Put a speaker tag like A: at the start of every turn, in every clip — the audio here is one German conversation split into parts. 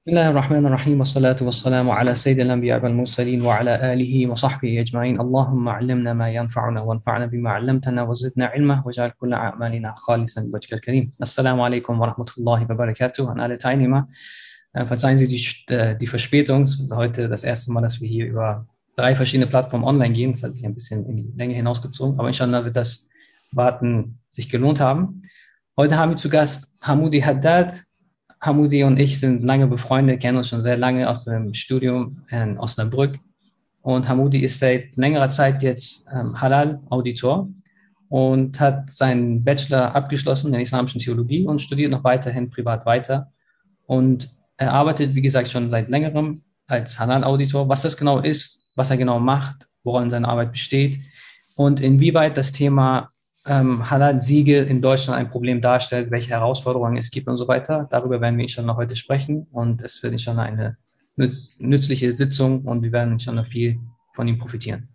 A: بسم الله الرحمن الرحيم والصلاة والسلام على سيد الأنبياء والمرسلين وعلى آله وصحبه أجمعين اللهم علمنا ما ينفعنا وانفعنا بما علمتنا وزدنا علما واجعل كل أعمالنا خالصا لوجهك الكريم السلام عليكم ورحمة الله وبركاته an alle Teilnehmer. Äh, verzeihen Sie die, äh, die Verspätung. Heute das erste Mal, dass wir hier über drei verschiedene Plattformen online gehen. Das hat sich ein bisschen in die Länge hinausgezogen, aber inshallah wird das Warten sich gelohnt haben. Heute haben wir zu Gast Hamoudi Haddad, Hamudi und ich sind lange befreundet, kennen uns schon sehr lange aus dem Studium in Osnabrück. Und Hamudi ist seit längerer Zeit jetzt ähm, Halal-Auditor und hat seinen Bachelor abgeschlossen in islamischen Theologie und studiert noch weiterhin privat weiter. Und er arbeitet, wie gesagt, schon seit längerem als Halal-Auditor. Was das genau ist, was er genau macht, woran seine Arbeit besteht und inwieweit das Thema ähm, Halal-Siegel in Deutschland ein Problem darstellt, welche Herausforderungen es gibt und so weiter. Darüber werden wir noch heute sprechen und es wird schon eine nütz nützliche Sitzung und wir werden noch viel von ihm profitieren.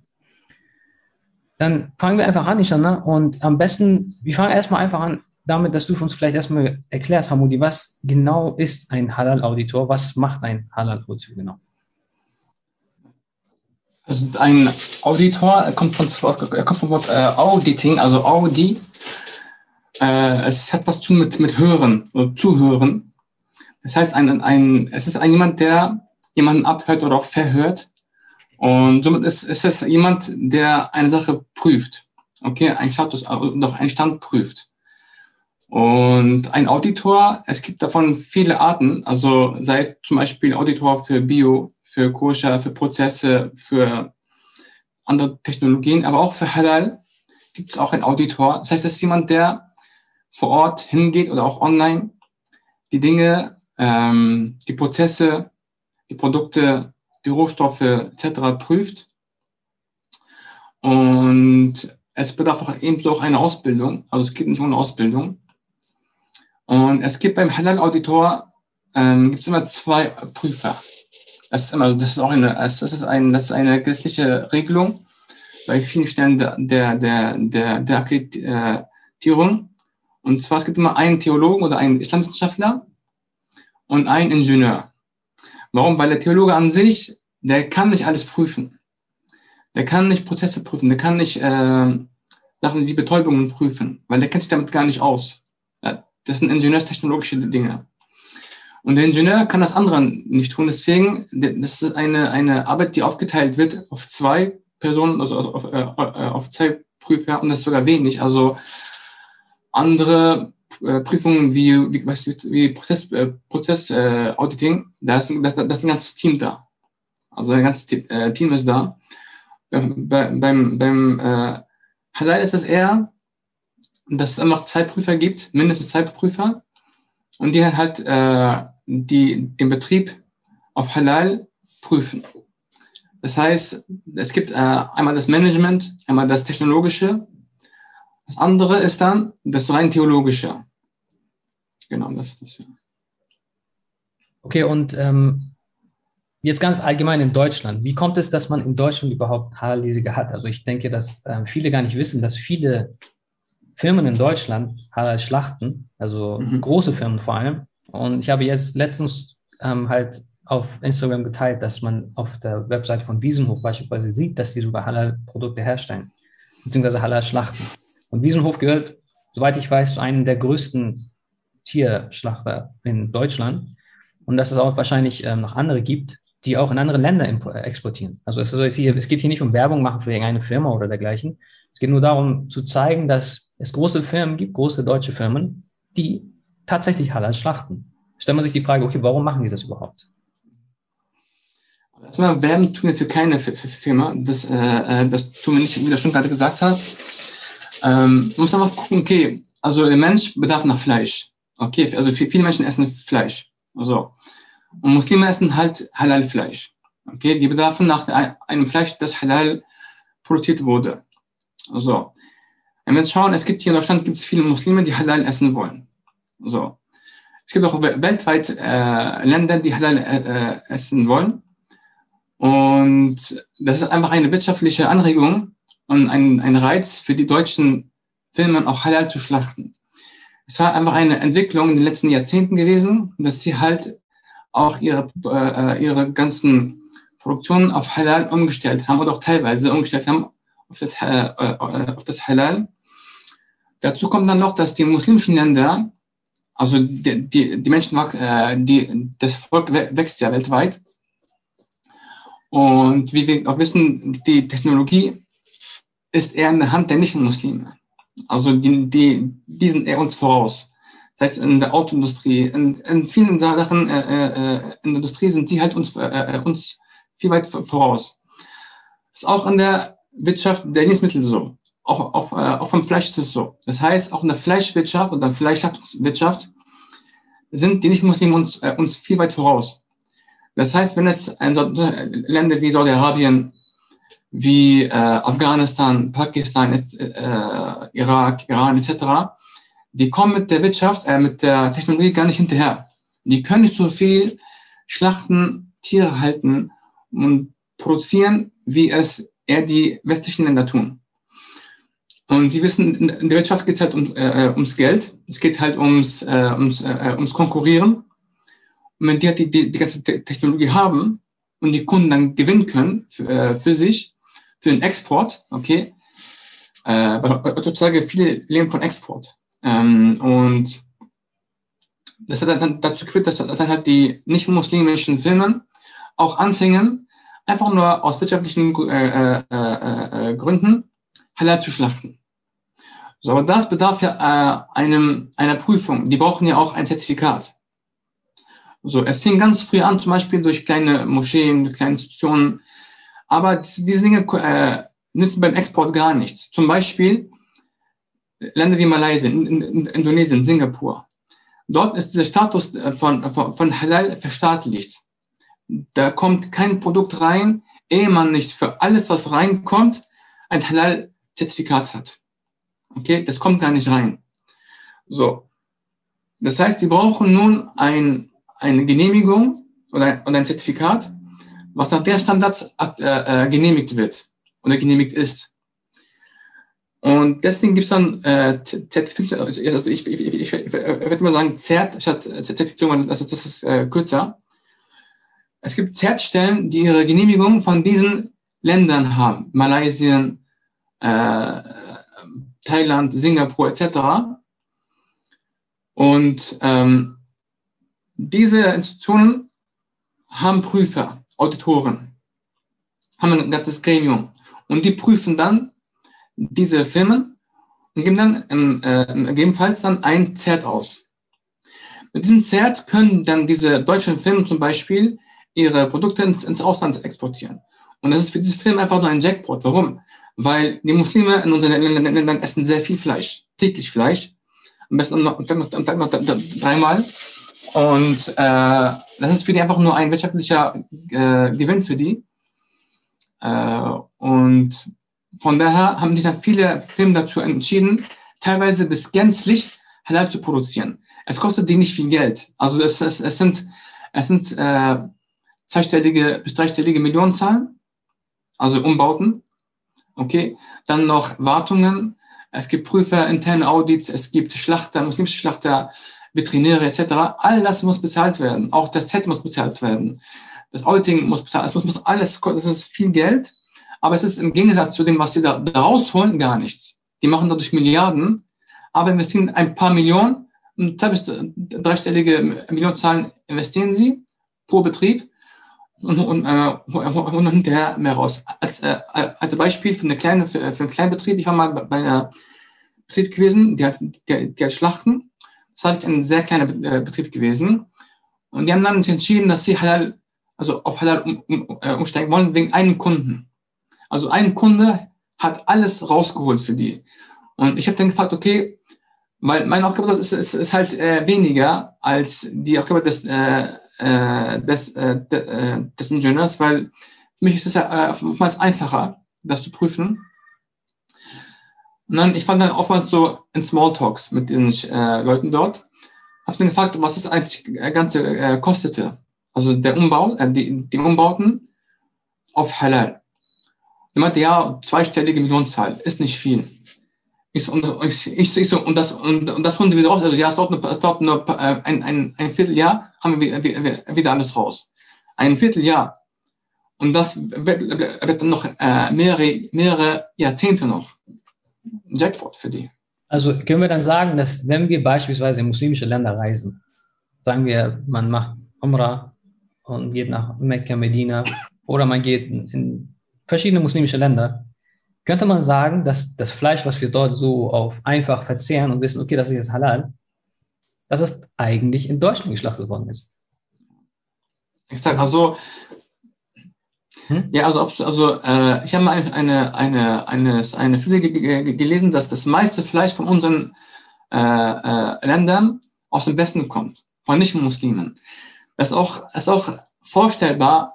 A: Dann fangen wir einfach an, Ishana, und am besten, wir fangen erstmal einfach an damit, dass du uns vielleicht erstmal erklärst, Hamudi, was genau ist ein Halal-Auditor, was macht ein Halal-Auditor genau?
B: Also ein Auditor er kommt von, er kommt vom Wort äh, Auditing, also Audi. Äh, es hat was zu tun mit, mit Hören oder Zuhören. Das heißt, ein, ein, es ist ein jemand, der jemanden abhört oder auch verhört. Und somit ist, ist es jemand, der eine Sache prüft. Okay, ein Status oder einen Stand prüft. Und ein Auditor, es gibt davon viele Arten, also sei zum Beispiel Auditor für Bio, für Koscher, für Prozesse, für andere Technologien, aber auch für Halal gibt es auch einen Auditor. Das heißt, das ist jemand, der vor Ort hingeht oder auch online die Dinge, ähm, die Prozesse, die Produkte, die Rohstoffe etc. prüft. Und es bedarf auch ebenso auch eine Ausbildung. Also es geht nicht ohne Ausbildung. Und es gibt beim Halal-Auditor ähm, gibt es immer zwei Prüfer. Das ist immer, das ist auch eine, das ist ein, das ist eine gesetzliche Regelung bei vielen Stellen der, der, der, der, der Akkreditierung. Und zwar, es gibt immer einen Theologen oder einen Islamwissenschaftler und einen Ingenieur. Warum? Weil der Theologe an sich, der kann nicht alles prüfen. Der kann nicht Prozesse prüfen, der kann nicht äh, Sachen wie Betäubungen prüfen, weil der kennt sich damit gar nicht aus. Das sind ingenieurstechnologische Dinge. Und der Ingenieur kann das andere nicht tun. Deswegen, das ist eine, eine Arbeit, die aufgeteilt wird auf zwei Personen, also auf, äh, äh, auf zwei Prüfer und das ist sogar wenig. Also andere äh, Prüfungen wie, wie, was, wie Prozess, äh, Prozess äh, Auditing, da ist, das, das ist ein ganzes Team da. Also ein ganzes äh, Team ist da. Beim, beim, beim äh, Halal ist es eher, dass es einfach zwei Prüfer gibt, mindestens zwei Prüfer, und die halt äh, die den Betrieb auf Halal prüfen. Das heißt, es gibt äh, einmal das Management, einmal das Technologische. Das andere ist dann das rein Theologische. Genau, das ist das ja.
A: Okay, und ähm, jetzt ganz allgemein in Deutschland. Wie kommt es, dass man in Deutschland überhaupt Halal-Leasing hat? Also ich denke, dass äh, viele gar nicht wissen, dass viele Firmen in Deutschland Halal schlachten, also mhm. große Firmen vor allem, und ich habe jetzt letztens ähm, halt auf Instagram geteilt, dass man auf der Webseite von Wiesenhof beispielsweise sieht, dass die sogar Halal-Produkte herstellen, beziehungsweise Halal-Schlachten. Und Wiesenhof gehört, soweit ich weiß, zu einem der größten Tierschlachter in Deutschland. Und dass es auch wahrscheinlich ähm, noch andere gibt, die auch in andere Länder exportieren. Also es, ist hier, es geht hier nicht um Werbung machen für irgendeine Firma oder dergleichen. Es geht nur darum zu zeigen, dass es große Firmen gibt, große deutsche Firmen, die tatsächlich Halal schlachten. Stellt man sich die Frage, okay, warum machen die das überhaupt?
B: Erstmal, werben tun wir für keine Firma. Das, äh, äh, das tun wir nicht, wie du schon gerade gesagt hast. Ähm, man muss einfach gucken, okay, also der Mensch bedarf nach Fleisch. Okay, also viele Menschen essen Fleisch. Also, und Muslime essen halt Halal-Fleisch. Okay, die bedarfen nach einem Fleisch, das halal produziert wurde. Also, wenn wir jetzt schauen, es gibt hier in Deutschland gibt es viele Muslime, die halal essen wollen. So. Es gibt auch weltweit äh, Länder, die Halal äh, äh, essen wollen. Und das ist einfach eine wirtschaftliche Anregung und ein, ein Reiz für die deutschen Firmen, auch Halal zu schlachten. Es war einfach eine Entwicklung in den letzten Jahrzehnten gewesen, dass sie halt auch ihre, äh, ihre ganzen Produktionen auf Halal umgestellt haben oder auch teilweise umgestellt haben auf das, äh, auf das Halal. Dazu kommt dann noch, dass die muslimischen Länder, also die, die, die Menschen, äh, die, das Volk wächst ja weltweit. Und wie wir auch wissen, die Technologie ist eher in der Hand der Nicht-Muslime. Also die, die, die sind eher uns voraus. Das heißt, in der Autoindustrie, in, in vielen Sachen äh, äh, in der Industrie sind die halt uns, äh, äh uns viel weit voraus. Ist auch in der Wirtschaft der Lebensmittel so. Auch, auch, äh, auch vom Fleisch ist es so. Das heißt, auch in der Fleischwirtschaft oder Fleischwirtschaft sind die Nicht-Muslime uns, äh, uns viel weit voraus. Das heißt, wenn jetzt ein Länder wie Saudi-Arabien, wie äh, Afghanistan, Pakistan, äh, Irak, Iran etc., die kommen mit der Wirtschaft, äh, mit der Technologie gar nicht hinterher. Die können nicht so viel schlachten, Tiere halten und produzieren, wie es eher die westlichen Länder tun. Und Sie wissen, in der Wirtschaft geht es halt um, äh, ums Geld. Es geht halt ums, äh, ums, äh, ums Konkurrieren. Und wenn die halt die, die, die ganze Technologie haben und die Kunden dann gewinnen können für, äh, für sich, für den Export, okay, äh, weil heutzutage viele leben von Export. Ähm, und das hat dann dazu geführt, dass dann halt die nicht-muslimischen Firmen auch anfingen, einfach nur aus wirtschaftlichen äh, äh, äh, äh, Gründen halal zu schlachten. So, aber das bedarf ja äh, einem, einer Prüfung. Die brauchen ja auch ein Zertifikat. So, es fing ganz früh an, zum Beispiel durch kleine Moscheen, kleine Institutionen. Aber diese, Dinge äh, nützen beim Export gar nichts. Zum Beispiel Länder wie Malaysia, in, in, Indonesien, Singapur. Dort ist der Status äh, von, von, von Halal verstaatlicht. Da kommt kein Produkt rein, ehe man nicht für alles, was reinkommt, ein Halal-Zertifikat hat. Okay, das kommt gar nicht rein. So. Das heißt, die brauchen nun ein, eine Genehmigung oder, oder ein Zertifikat, was nach der Standards äh, äh, genehmigt wird oder genehmigt ist. Und deswegen gibt es dann äh, Zertifizierung, also ich, ich, ich, ich würde mal sagen ZERT statt Zertifizierung, also das ist äh, kürzer. Es gibt ZERT-Stellen, die ihre Genehmigung von diesen Ländern haben. Malaysia, äh, Thailand, Singapur etc. Und ähm, diese Institutionen haben Prüfer, Auditoren, haben ein ganzes Gremium. Und die prüfen dann diese Firmen und geben dann äh, gegebenenfalls dann ein Zert aus. Mit diesem Zert können dann diese deutschen Firmen zum Beispiel ihre Produkte ins, ins Ausland exportieren. Und das ist für diese Firmen einfach nur ein Jackpot. Warum? Weil die Muslime in unseren Ländern essen sehr viel Fleisch, täglich Fleisch. Am besten noch, noch, noch, noch dreimal. Und äh, das ist für die einfach nur ein wirtschaftlicher äh, Gewinn für die. Äh, und von daher haben sich dann viele Firmen dazu entschieden, teilweise bis gänzlich halal zu produzieren. Es kostet die nicht viel Geld. Also es, es, es sind, es sind äh, zweistellige bis dreistellige Millionenzahlen, also Umbauten. Okay, dann noch Wartungen. Es gibt Prüfer, interne Audits, es gibt Schlachter, muslimische Schlachter, Veterinäre etc. All das muss bezahlt werden. Auch das Z muss bezahlt werden. Das Auditing muss bezahlt. Es muss, muss alles. Das ist viel Geld aber es ist im Gegensatz zu dem, was sie da, da rausholen, gar nichts. Die machen dadurch Milliarden, aber investieren ein paar Millionen, zwei bis dreistellige Millionenzahlen investieren sie pro Betrieb und, äh, und hinterher mehr raus. Als, äh, als Beispiel für, eine kleine, für, für einen kleinen Betrieb, ich war mal bei einer Betrieb gewesen, die hat, die, die hat Schlachten. Das war ein sehr kleiner äh, Betrieb gewesen. Und die haben dann entschieden, dass sie halal, also auf halal um, um, äh, umsteigen wollen, wegen einem Kunden. Also ein Kunde hat alles rausgeholt für die. Und ich habe dann gefragt, okay, weil meine Aufgabe ist, ist, ist halt äh, weniger als die Aufgabe des, äh, äh des, äh, äh, des Ingenieurs, weil für mich ist es ja äh, oftmals einfacher, das zu prüfen. Und dann, ich fand dann oftmals so in Smalltalks mit den äh, Leuten dort, habe dann gefragt, was das eigentlich ganze kostete. Also der Umbau, die, die Umbauten auf Halal. Er meinte, ja, zweistellige Millionenzahl ist nicht viel. Ich ich, ich, ich so, und das, und, und das holen sie wieder raus. Also ja, es dauert nur, es dauert nur äh, ein, ein, ein Vierteljahr, haben wir wieder, wieder alles raus. Ein Vierteljahr. Und das wird, dann noch äh, mehrere, mehrere Jahrzehnte noch. Jackpot für die.
A: Also können wir dann sagen, dass wenn wir beispielsweise in muslimische Länder reisen, sagen wir, man macht Umrah und geht nach Mekka, Medina oder man geht in verschiedene muslimische Länder, könnte man sagen, dass das Fleisch, was wir dort so auf einfach verzehren und wissen, okay, das ist jetzt halal, dass es eigentlich in Deutschland geschlachtet worden ist.
B: Exakt. Also, hm? ja, also, also äh, ich habe mal eine, eine, eine, eine Studie gelesen, dass das meiste Fleisch von unseren äh, äh, Ländern aus dem Westen kommt, von Nicht-Muslimen. Das ist auch, ist auch vorstellbar,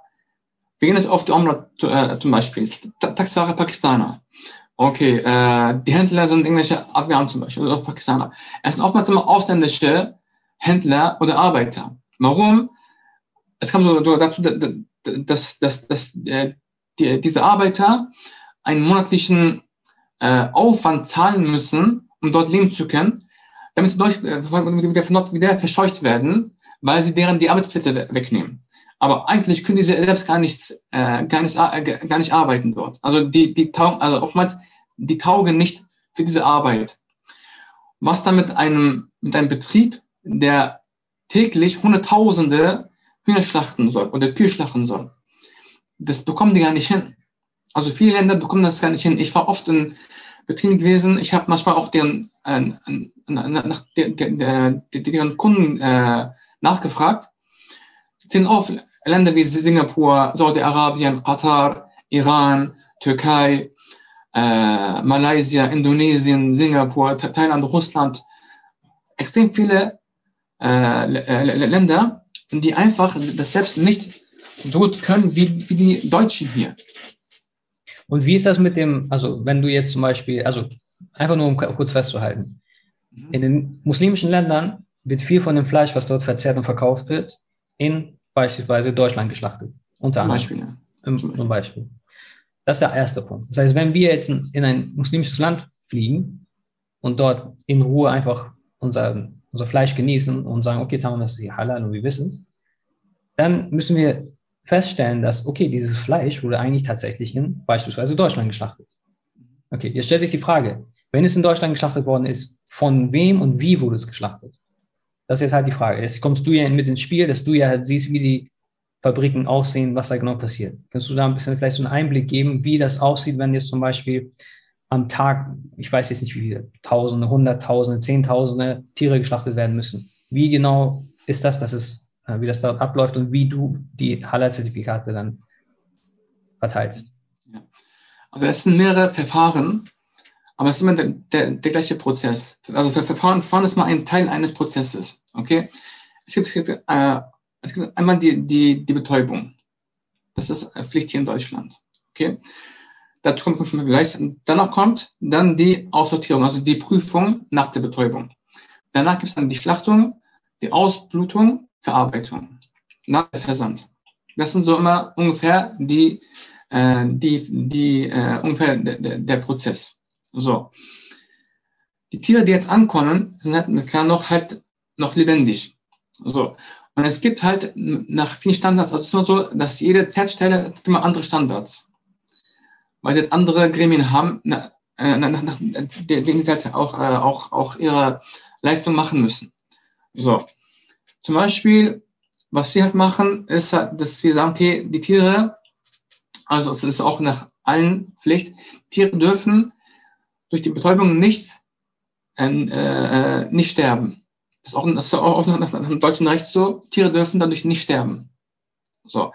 B: wir gehen jetzt auf die Umrah äh, zum Beispiel. Taxifahrer Pakistaner. Okay, äh, die Händler sind irgendwelche Afghanen zum Beispiel oder auch Pakistaner. Es sind oftmals immer ausländische Händler oder Arbeiter. Warum? Es kam so dazu, dass, dass, dass äh, die, diese Arbeiter einen monatlichen äh, Aufwand zahlen müssen, um dort leben zu können, damit sie durch, äh, wieder, wieder verscheucht werden, weil sie deren die Arbeitsplätze wegnehmen aber eigentlich können diese selbst gar nicht, äh, gar nicht, äh, gar nicht arbeiten dort. Also die, die taugen, also oftmals, die taugen nicht für diese Arbeit. Was dann mit einem, mit einem Betrieb, der täglich Hunderttausende Hühner schlachten soll oder Kühe schlachten soll, das bekommen die gar nicht hin. Also viele Länder bekommen das gar nicht hin. Ich war oft in Betrieben gewesen. Ich habe manchmal auch deren, äh, nach der, der, der, deren Kunden äh, nachgefragt. Die sind auf Länder wie Singapur, Saudi-Arabien, Katar, Iran, Türkei, äh, Malaysia, Indonesien, Singapur, Thailand, Russland, extrem viele äh, Länder, die einfach das selbst nicht so gut können wie, wie die Deutschen hier.
A: Und wie ist das mit dem, also wenn du jetzt zum Beispiel, also einfach nur um kurz festzuhalten, mhm. in den muslimischen Ländern wird viel von dem Fleisch, was dort verzehrt und verkauft wird, in beispielsweise Deutschland geschlachtet. Unter anderem. Beispiel, ja. Zum Beispiel. Das ist der erste Punkt. Das heißt, wenn wir jetzt in ein muslimisches Land fliegen und dort in Ruhe einfach unser, unser Fleisch genießen und sagen, okay, Tamam, das ist hier halal und wir wissen es, dann müssen wir feststellen, dass, okay, dieses Fleisch wurde eigentlich tatsächlich in beispielsweise Deutschland geschlachtet. Okay, jetzt stellt sich die Frage, wenn es in Deutschland geschlachtet worden ist, von wem und wie wurde es geschlachtet? Das ist jetzt halt die Frage. Jetzt kommst du ja mit ins Spiel, dass du ja halt siehst, wie die Fabriken aussehen, was da genau passiert. Kannst du da ein bisschen vielleicht so einen Einblick geben, wie das aussieht, wenn jetzt zum Beispiel am Tag, ich weiß jetzt nicht wie viele, Tausende, Hunderttausende, Zehntausende Tiere geschlachtet werden müssen. Wie genau ist das, dass es, äh, wie das dort abläuft und wie du die Halal-Zertifikate dann verteilst?
B: Also es sind mehrere Verfahren, aber es ist immer der, der, der gleiche Prozess. Also Verfahren, Verfahren ist mal ein Teil eines Prozesses. Okay? Es gibt, äh, es gibt einmal die, die, die Betäubung. Das ist Pflicht hier in Deutschland. Okay? Dazu kommt gleich. Danach kommt dann die Aussortierung, also die Prüfung nach der Betäubung. Danach gibt es dann die Schlachtung, die Ausblutung, Verarbeitung, nach der Versand. Das sind so immer ungefähr die, äh, die, die äh, ungefähr der, der Prozess. So. Die Tiere, die jetzt ankommen, sind halt klar noch halt noch lebendig. So. Und es gibt halt nach vielen Standards, also es ist immer so, dass jede hat immer andere Standards. Weil sie andere Gremien haben, nach, äh, nach, nach, denen sie halt auch, äh, auch, auch ihre Leistung machen müssen. So. Zum Beispiel, was wir halt machen, ist halt, dass wir sagen, okay, die Tiere, also es ist auch nach allen Pflicht, Tiere dürfen durch die Betäubung nicht, äh, äh, nicht sterben. Das ist auch, das ist auch dem deutschen Recht so. Tiere dürfen dadurch nicht sterben. So.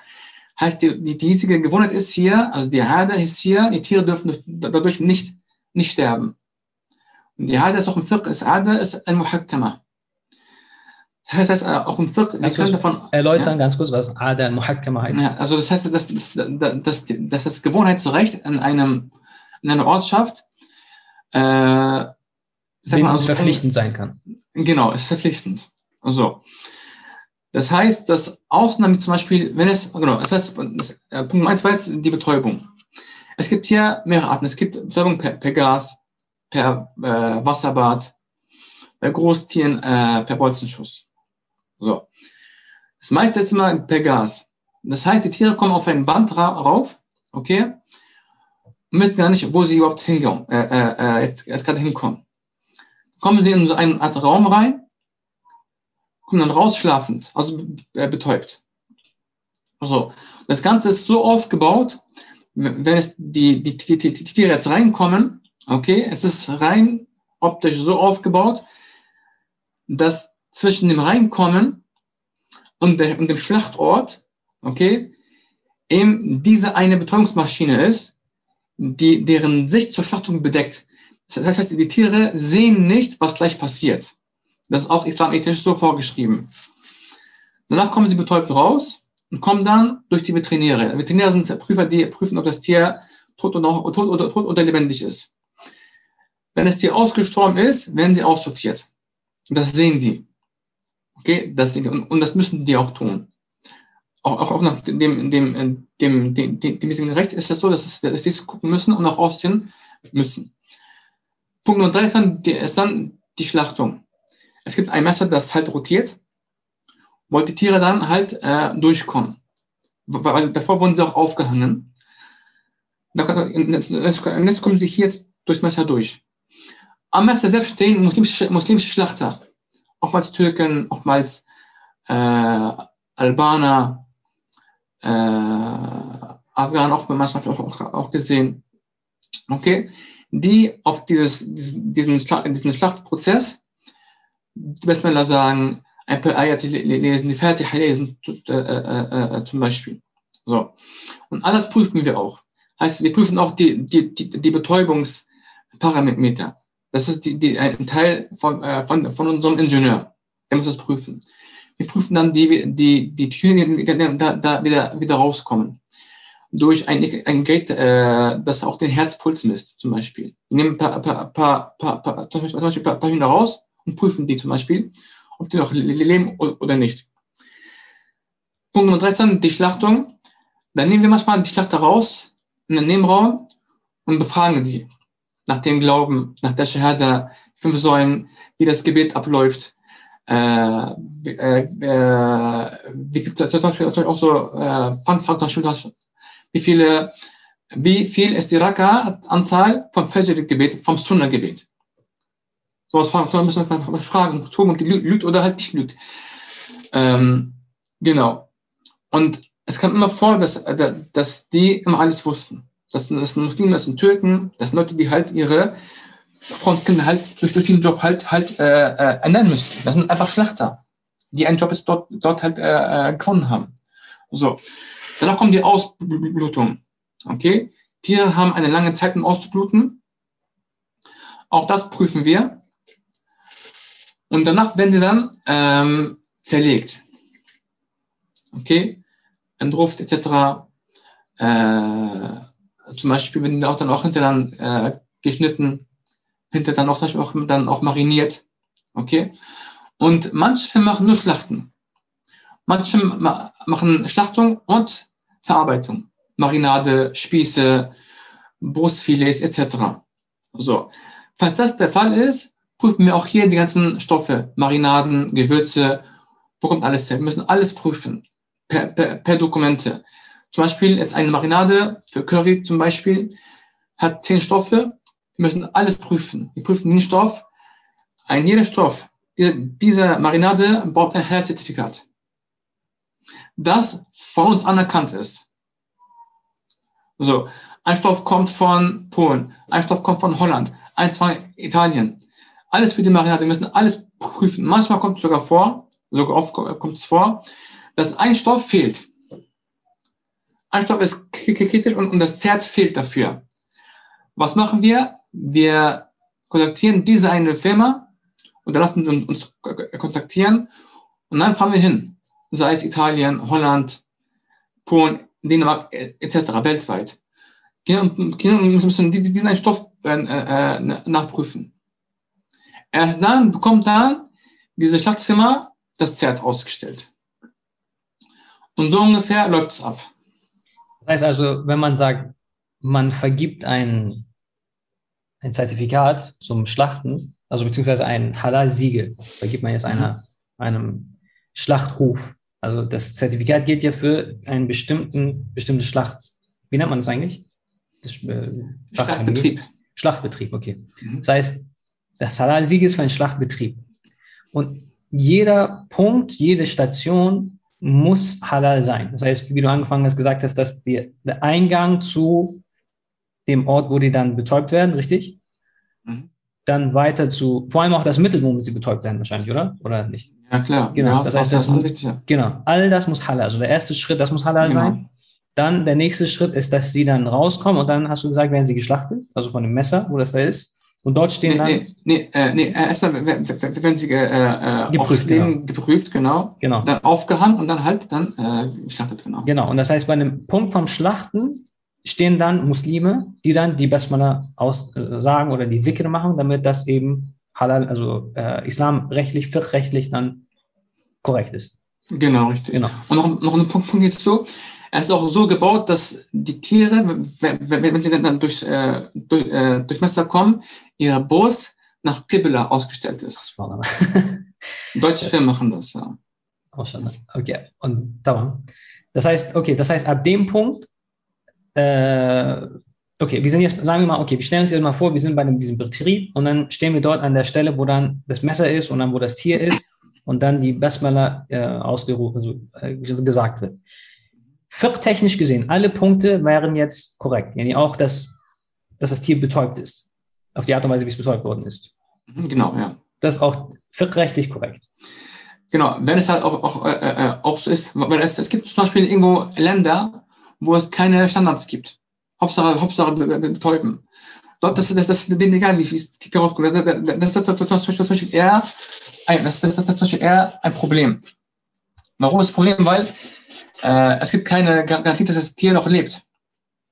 B: Heißt, die, die, die hiesige Gewohnheit ist hier, also die Herde ist hier, die Tiere dürfen dadurch nicht, nicht sterben. Und die Herde ist auch im Fiqh, ist Herde ist ein Muhakkama. Das heißt, äh, auch im Fiqh,
A: wir können davon... Erläutern ja, ganz kurz, was Herde Muhakkama heißt.
B: Ja, also das heißt, dass, dass, dass, dass, das Gewohnheitsrecht in, einem, in einer Ortschaft
A: äh, mal, also, verpflichtend sein kann.
B: Genau, ist verpflichtend. So. Das heißt, dass Ausnahmen zum Beispiel, wenn es, genau, das heißt, das, äh, Punkt 1 war jetzt die Betäubung. Es gibt hier mehrere Arten. Es gibt Betäubung per, per Gas, per äh, Wasserbad, bei Großtieren äh, per Bolzenschuss. So. Das meiste ist immer per Gas. Das heißt, die Tiere kommen auf ein Band ra rauf, okay, und wissen gar nicht, wo sie überhaupt hinkommen, äh, äh, äh jetzt, jetzt gerade hinkommen. Kommen sie in so eine Art Raum rein, kommen dann raus schlafend, also äh, betäubt. So. Das Ganze ist so aufgebaut, wenn es die, die, die, die, die Tiere jetzt reinkommen, okay, es ist rein optisch so aufgebaut, dass zwischen dem Reinkommen und, der, und dem Schlachtort, okay, eben diese eine Betäubungsmaschine ist, die deren Sicht zur Schlachtung bedeckt. Das heißt, die Tiere sehen nicht, was gleich passiert. Das ist auch islamethisch so vorgeschrieben. Danach kommen sie betäubt raus und kommen dann durch die Veterinäre. Veterinäre sind Prüfer, die prüfen, ob das Tier tot oder, tot oder, tot oder lebendig ist. Wenn das Tier ausgestorben ist, werden sie aussortiert. Das sehen die. Okay, das sehen die. Und, und das müssen die auch tun. Auch, auch, auch nach dem, dem, dem, dem, dem, dem, dem Recht ist das so, dass, sie es gucken müssen und auch ausziehen müssen. Punkt Nummer drei ist dann, die, ist dann die Schlachtung. Es gibt ein Messer, das halt rotiert, wo die Tiere dann halt äh, durchkommen. Weil davor wurden sie auch aufgehangen. Jetzt kommen sie hier durchs Messer durch. Am Messer selbst stehen muslimische, muslimische Schlachter. Oftmals Türken, oftmals äh, Albaner, äh, Afghanen auch manchmal auch, auch gesehen. Okay? Die auf dieses, diesen, diesen Schlachtprozess die Basmala sagen, ein paar Ayat lesen, die Fatiha lesen, äh, äh, äh, zum Beispiel. So. Und alles prüfen wir auch. Heißt, wir prüfen auch die, die, die, die Betäubungsparameter. Das ist die, die, ein Teil von, äh, von, von unserem Ingenieur. Der muss das prüfen. Wir prüfen dann die, die, die Türen, die da, da wieder, wieder rauskommen. Durch ein, ein Gate, äh, das auch den Herzpuls misst, zum Beispiel. Wir nehmen ein paar, paar, paar, paar, paar, zum Beispiel paar, paar Hühner raus und prüfen die zum Beispiel, ob die noch leben oder nicht. Punkt Nummer drei ist dann die Schlachtung. Dann nehmen wir manchmal die Schlachter raus in den Nebenraum und befragen die nach dem Glauben, nach der Shahada, fünf Säulen, wie das Gebet abläuft, äh, äh, äh, wie zum Beispiel auch so, äh, Fun, Fun, wie viele, wie viel ist die Raka-Anzahl vom Fajr-Gebet, vom Sunnah-Gebet? Fragen, dann müssen wir fragen, ob die lügt oder halt nicht lügt. Ähm, genau. Und es kam immer vor, dass, dass die immer alles wussten. Das, das sind Muslime, das sind Türken, das sind Leute, die halt ihre Frontkinder halt durch, durch den Job halt, halt äh, äh, ernähren müssen. Das sind einfach Schlachter, die einen Job jetzt dort, dort halt äh, äh, gefunden haben. So. Danach kommt die Ausblutung. Okay? Tiere haben eine lange Zeit, um auszubluten. Auch das prüfen wir. Und danach werden die dann ähm, zerlegt. Okay? Entruft etc. Äh, zum Beispiel werden die auch dann auch hinterher dann äh, geschnitten, hinterher dann auch, auch, dann auch mariniert. Okay? Und manche machen nur Schlachten. Manche machen Schlachtung und Verarbeitung. Marinade, Spieße, Brustfilets etc. So. Falls das der Fall ist, prüfen wir auch hier die ganzen Stoffe, Marinaden, Gewürze, wo kommt alles her? Wir müssen alles prüfen, per, per, per Dokumente. Zum Beispiel jetzt eine Marinade für Curry zum Beispiel hat zehn Stoffe. Wir müssen alles prüfen. Wir prüfen den Stoff. Ein jeder Stoff diese, diese Marinade braucht ein Halal-Zertifikat, das von uns anerkannt ist. So, ein Stoff kommt von Polen, ein Stoff kommt von Holland, eins von Italien, alles für die Marinade. Wir müssen alles prüfen. Manchmal kommt es sogar vor, sogar oft kommt es vor, dass ein Stoff fehlt. Ein Stoff ist kritisch und, und das Zert fehlt dafür. Was machen wir? Wir kontaktieren diese eine Firma und lassen uns kontaktieren und dann fahren wir hin. Sei es Italien, Holland, Polen, Dänemark etc. weltweit. Und müssen diesen Stoff äh, äh, nachprüfen. Erst dann bekommt dann diese Schlachtzimmer das Zert ausgestellt. Und so ungefähr läuft es ab.
A: Das heißt also, wenn man sagt, man vergibt ein, ein Zertifikat zum Schlachten, also beziehungsweise ein Halal-Siegel. Da gibt man jetzt einer, einem Schlachthof. Also das Zertifikat gilt ja für einen bestimmten, bestimmte Schlacht. Wie nennt man das eigentlich? Das, äh,
B: Schlachtbetrieb.
A: Schlachtbetrieb, okay.
B: Mhm.
A: Das heißt, das Halal-Siegel ist für einen Schlachtbetrieb. Und jeder Punkt, jede Station muss halal sein. Das heißt, wie du angefangen hast, gesagt hast, dass die, der Eingang zu dem Ort, wo die dann betäubt werden, richtig? Dann weiter zu, vor allem auch das Mittel, womit sie betäubt werden, wahrscheinlich, oder? Oder nicht?
B: Ja, klar.
A: Genau,
B: Ja,
A: das heißt, das
B: ist- richtig. Ja.
A: Genau, all das muss halal. Also der erste Schritt, das muss halal
B: Genau.
A: sein. Dann der nächste Schritt ist, dass sie dann rauskommen und dann hast du gesagt, werden sie geschlachtet, also von dem Messer, wo das da ist. Und dort stehen
B: Nee,
A: dann,
B: nee, nee, äh, nee, äh, erstmal, wenn sie äh, äh,
A: Geprüft,
B: Leben geprüft, genau,
A: genau,
B: dann aufgehangen und dann halt dann äh, geschlachtet, genau.
A: genau. Und das heißt, bei einem Punkt vom Schlachten stehen dann Muslime, die dann die Basmala aus, äh, sagen oder die Dhikr machen, damit das eben halal, also äh, islamrechtlich, fiqh-rechtlich dann korrekt ist.
B: Genau, richtig.
A: Genau.
B: Und noch, noch ein Punkt, Punkt hierzu. Er ist auch so gebaut, dass die Tiere, wenn, wenn, sie dann durch, äh, durch, äh, durch Messer kommen, ihr Bos nach Qibla ausgestellt ist. Deutsche Filme machen das, ja.
A: Okay, und tamam. Das heißt, okay, das heißt, ab dem Punkt, äh, okay, wir sind jetzt, sagen wir mal, okay, wir stellen uns jetzt mal vor, wir sind bei einem, diesem Betrieb und dann stehen wir dort an der Stelle, wo dann das Messer ist und dann, wo das Tier ist und dann die Basmala äh, ausgerufen, also äh, gesagt wird. Fiqh-technisch gesehen, alle Punkte wären jetzt korrekt. Yani auch, dass, dass das Tier betäubt ist. Auf die Art und Weise, wie es betäubt worden ist.
B: Mhm, Genau, ja.
A: Das ist auch fiqh-rechtlich korrekt.
B: Genau, wenn es halt auch, auch, äh, äh, auch so ist, weil es, es gibt zum Beispiel irgendwo Länder, wo es keine Standards gibt. Hauptsache, Hauptsache be- be- betäuben. Dort das, das, das ist denen egal, wie es die rauskommt. Das, ist zum Beispiel eher ein, das, das, das, das ist eher ein Problem. Warum ist das Problem? Weil äh, es gibt keine Garantie, dass das Tier noch lebt.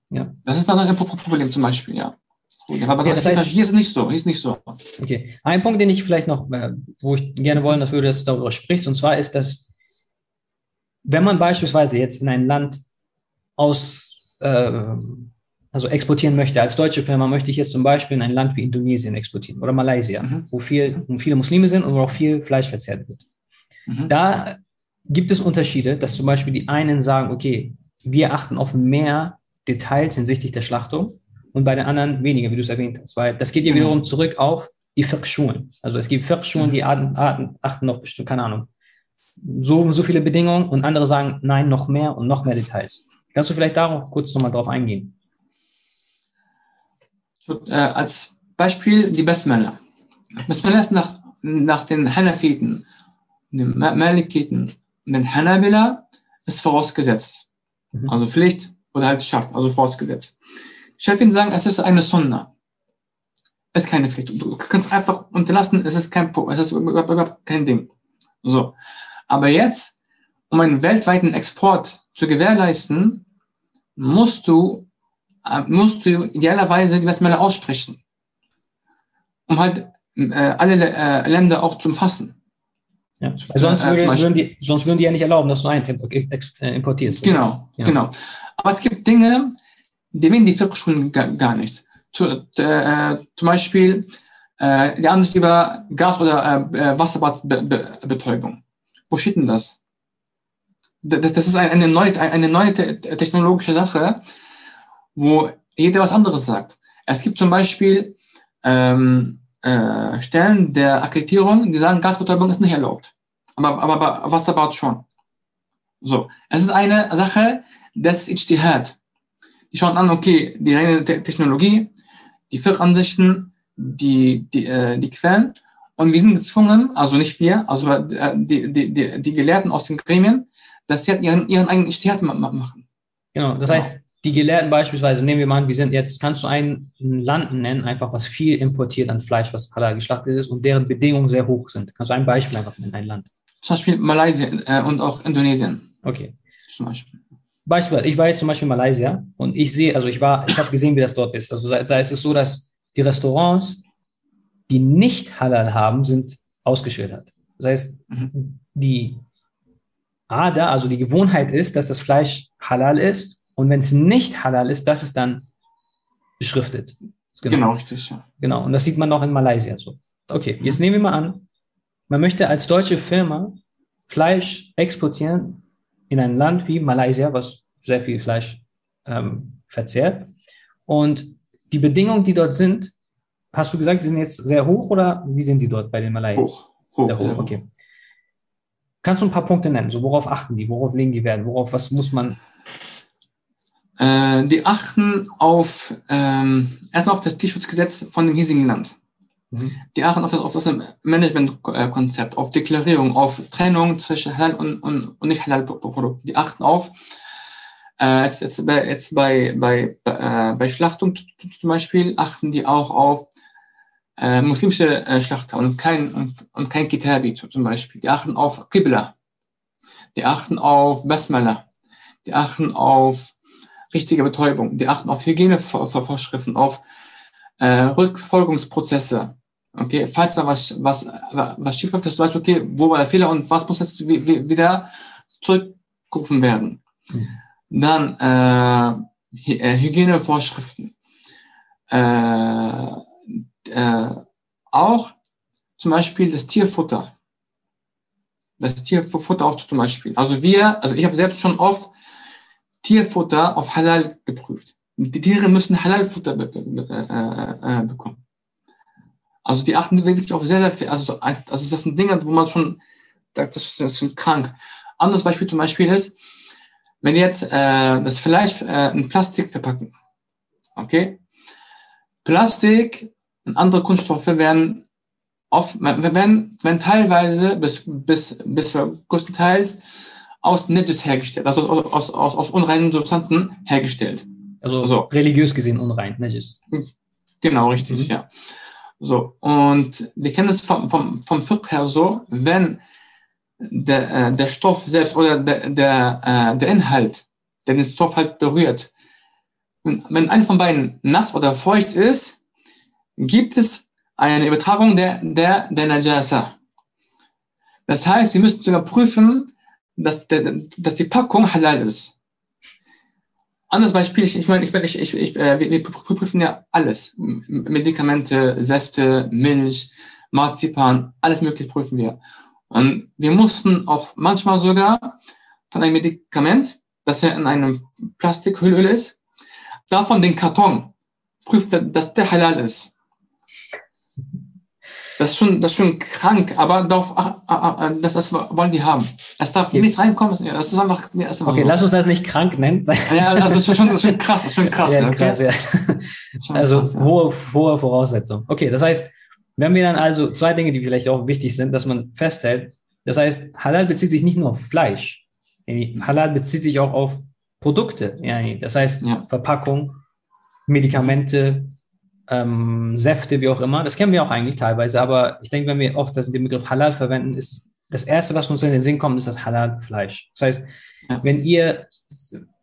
A: Ja.
B: Das ist dann ein Pro- Pro- Problem zum Beispiel, ja. Aber
A: Okay, das heißt-
B: hier ist es nicht so, hier ist nicht so.
A: Okay. Ein Punkt, den ich vielleicht noch, äh, wo ich gerne wollen, dass du darüber sprichst, und zwar ist, dass wenn man beispielsweise jetzt in ein Land aus, äh, also exportieren möchte, als deutsche Firma möchte ich jetzt zum Beispiel in ein Land wie Indonesien exportieren oder Malaysia,
B: Mhm.
A: wo, viel, wo viele Muslime sind und wo auch viel Fleisch verzehrt wird.
B: Mhm.
A: Da gibt es Unterschiede, dass zum Beispiel die einen sagen, okay, wir achten auf mehr Details hinsichtlich der Schlachtung und bei den anderen weniger, wie du es erwähnt hast, weil das geht ja
B: Genau.
A: wiederum zurück auf die Fiqh-Schulen. Also es gibt Fiqh-Schulen, die Arten, Arten, achten auf bestimmt, keine Ahnung, so, so viele Bedingungen und andere sagen, nein, noch mehr und noch mehr Details. Kannst du vielleicht darauf kurz nochmal drauf eingehen?
B: Äh, als Beispiel die Basmala. Basmala ist nach, nach den Hanafiten, den Ma- Malikiten und den Hanabila ist vorausgesetzt.
A: Mhm.
B: Also Pflicht oder halt Schart, also vorausgesetzt. Chefin sagen, es ist eine Sunna. Es ist keine Pflicht. Du kannst einfach unterlassen, es ist kein, es ist überhaupt kein Ding. So. Aber jetzt, um einen weltweiten Export zu gewährleisten, musst du äh, musst du idealerweise die Basmala aussprechen, um halt äh, alle äh, Länder auch zu umfassen.
A: Ja. Weil sonst,
B: Äh,
A: würde,
B: Beispiel-
A: würden die, sonst würden die ja nicht erlauben, dass du ein ex- äh, importierst.
B: Genau,
A: Ja.
B: genau. Aber es gibt Dinge, die wählen die Fiqh-Schulen gar, gar nicht. Zu, äh, zum Beispiel äh, die Ansicht über Gas- oder äh, äh, Wasserbadbetäubung. Wo steht denn das? Das, das ist ein- eine neue, eine neue te- technologische Sache, wo jeder was anderes sagt. Es gibt zum Beispiel ähm, äh, Stellen der Akkreditierung, die sagen, Gasbetäubung ist nicht erlaubt. Aber, aber, aber Wasserbad schon. So, es ist eine Sache des Ijtihad. Die schauen an, okay, die reine Te Technologie, die Fiqh-Ansichten, die, die, äh, die Quellen. Und wir sind gezwungen, also nicht wir, also äh, die, die, die, die Gelehrten aus den Gremien, dass sie halt ihren, ihren eigenen ma- machen.
A: Genau, das heißt, die Gelehrten beispielsweise, nehmen wir mal an, wir sind jetzt, kannst du ein Land nennen, einfach was viel importiert an Fleisch, was halal geschlachtet ist und deren Bedingungen sehr hoch sind. Kannst du ein Beispiel einfach nennen, ein Land?
B: Zum Beispiel Malaysia äh, und auch Indonesien.
A: Okay.
B: Zum Beispiel.
A: Beispiel, ich war jetzt zum Beispiel in Malaysia und ich sehe, also ich war, ich habe gesehen, wie das dort ist. Also da, da ist es so, dass die Restaurants, die nicht halal haben, sind ausgeschildert. Das heißt,
B: Mhm.
A: die Ada, also die Gewohnheit ist, dass das Fleisch halal ist und wenn es nicht halal ist, das ist dann beschriftet.
B: Genau, genau richtig. Ja.
A: Genau, und das sieht man auch in Malaysia so. Okay, jetzt nehmen wir mal an, man möchte als deutsche Firma Fleisch exportieren in ein Land wie Malaysia, was sehr viel Fleisch ähm, verzehrt. Und die Bedingungen, die dort sind, hast du gesagt, die sind jetzt sehr hoch oder wie sind die dort bei den Malayern?
B: Hoch. hoch
A: sehr hoch, okay. Kannst du ein paar Punkte nennen? So, worauf achten die? Worauf legen die Wert? Worauf, was muss man?
B: Äh, die achten auf, ähm, erstmal auf das Tierschutzgesetz von dem hiesigen Land. Mhm. Die achten auf das, auf das Managementkonzept, auf Deklarierung, auf Trennung zwischen Halal und, und, und nicht Halal Produkten. Die achten auf, äh, jetzt, jetzt, bei, jetzt bei, bei, äh, bei Schlachtung zum Beispiel, achten die auch auf äh, muslimische äh, Schlachter und kein, und, und kein Kitabi zum Beispiel. Die achten auf Qibla. Die achten auf Basmala. Die achten auf richtige Betäubung. Die achten auf Hygienevorschriften, auf äh, Rückverfolgungsprozesse. Okay, falls mal was, was, was schief läuft, dass du weißt, okay, wo war der Fehler und was muss jetzt wieder zurückgerufen werden. Mhm. Dann äh, äh, Hygienevorschriften. Äh, äh, auch zum Beispiel das Tierfutter. Das Tierfutter auch zum Beispiel. Also wir, also ich habe selbst schon oft Tierfutter auf Halal geprüft. Die Tiere müssen Halalfutter be be äh, äh, bekommen. Also die achten wirklich auf sehr, sehr viel. Also, also das sind Dinge, wo man schon, das, das ist schon krank. Anderes Beispiel zum Beispiel ist, wenn jetzt äh, das Fleisch äh, in Plastik verpacken. Okay? Plastik und andere Kunststoffe werden oft, wenn, wenn teilweise bis, bis, bis größtenteils aus Nettes hergestellt, also aus, aus, aus, aus unreinen Substanzen hergestellt.
A: Also, also religiös gesehen unrein, Nettes.
B: Genau, richtig, mhm. ja. So, und wir kennen es vom, vom, vom Fiqh her so, wenn der, äh, der Stoff selbst oder der, der, äh, der Inhalt, der den Stoff halt berührt, wenn, wenn einer von beiden nass oder feucht ist, gibt es eine Übertragung der, der, der Najasa. Das heißt, wir müssen sogar prüfen, dass, der, dass die Packung halal ist. Anderes Beispiel, ich, ich meine, ich, ich, ich, äh, wir, wir prüfen ja alles. Medikamente, Säfte, Milch, Marzipan, alles mögliche prüfen wir. Und wir mussten auch manchmal sogar von einem Medikament, das ja in einem Plastikhülle ist, davon den Karton prüfen, dass der halal ist. Das ist schon, das ist schon krank, aber darauf, das, das wollen die haben. Es darf okay. nichts reinkommen. Das ist einfach,
A: ja, ist einfach okay, so. lass uns das nicht krank nennen.
B: Ja, also das ist schon, das ist schon krass, das ist schon krass. Ja, krass
A: okay? ja. Also krass, ja. hohe, hohe Voraussetzung. Okay, das heißt, wenn wir dann also zwei Dinge, die vielleicht auch wichtig sind, dass man festhält, das heißt, Halal bezieht sich nicht nur auf Fleisch. Halal bezieht sich auch auf Produkte. Das heißt, ja. Verpackung, Medikamente, ähm, Säfte, wie auch immer. Das kennen wir auch eigentlich teilweise, aber ich denke, wenn wir oft das, den Begriff Halal verwenden, ist das Erste, was uns in den Sinn kommt, ist das Halal-Fleisch. Das heißt, ja. wenn ihr,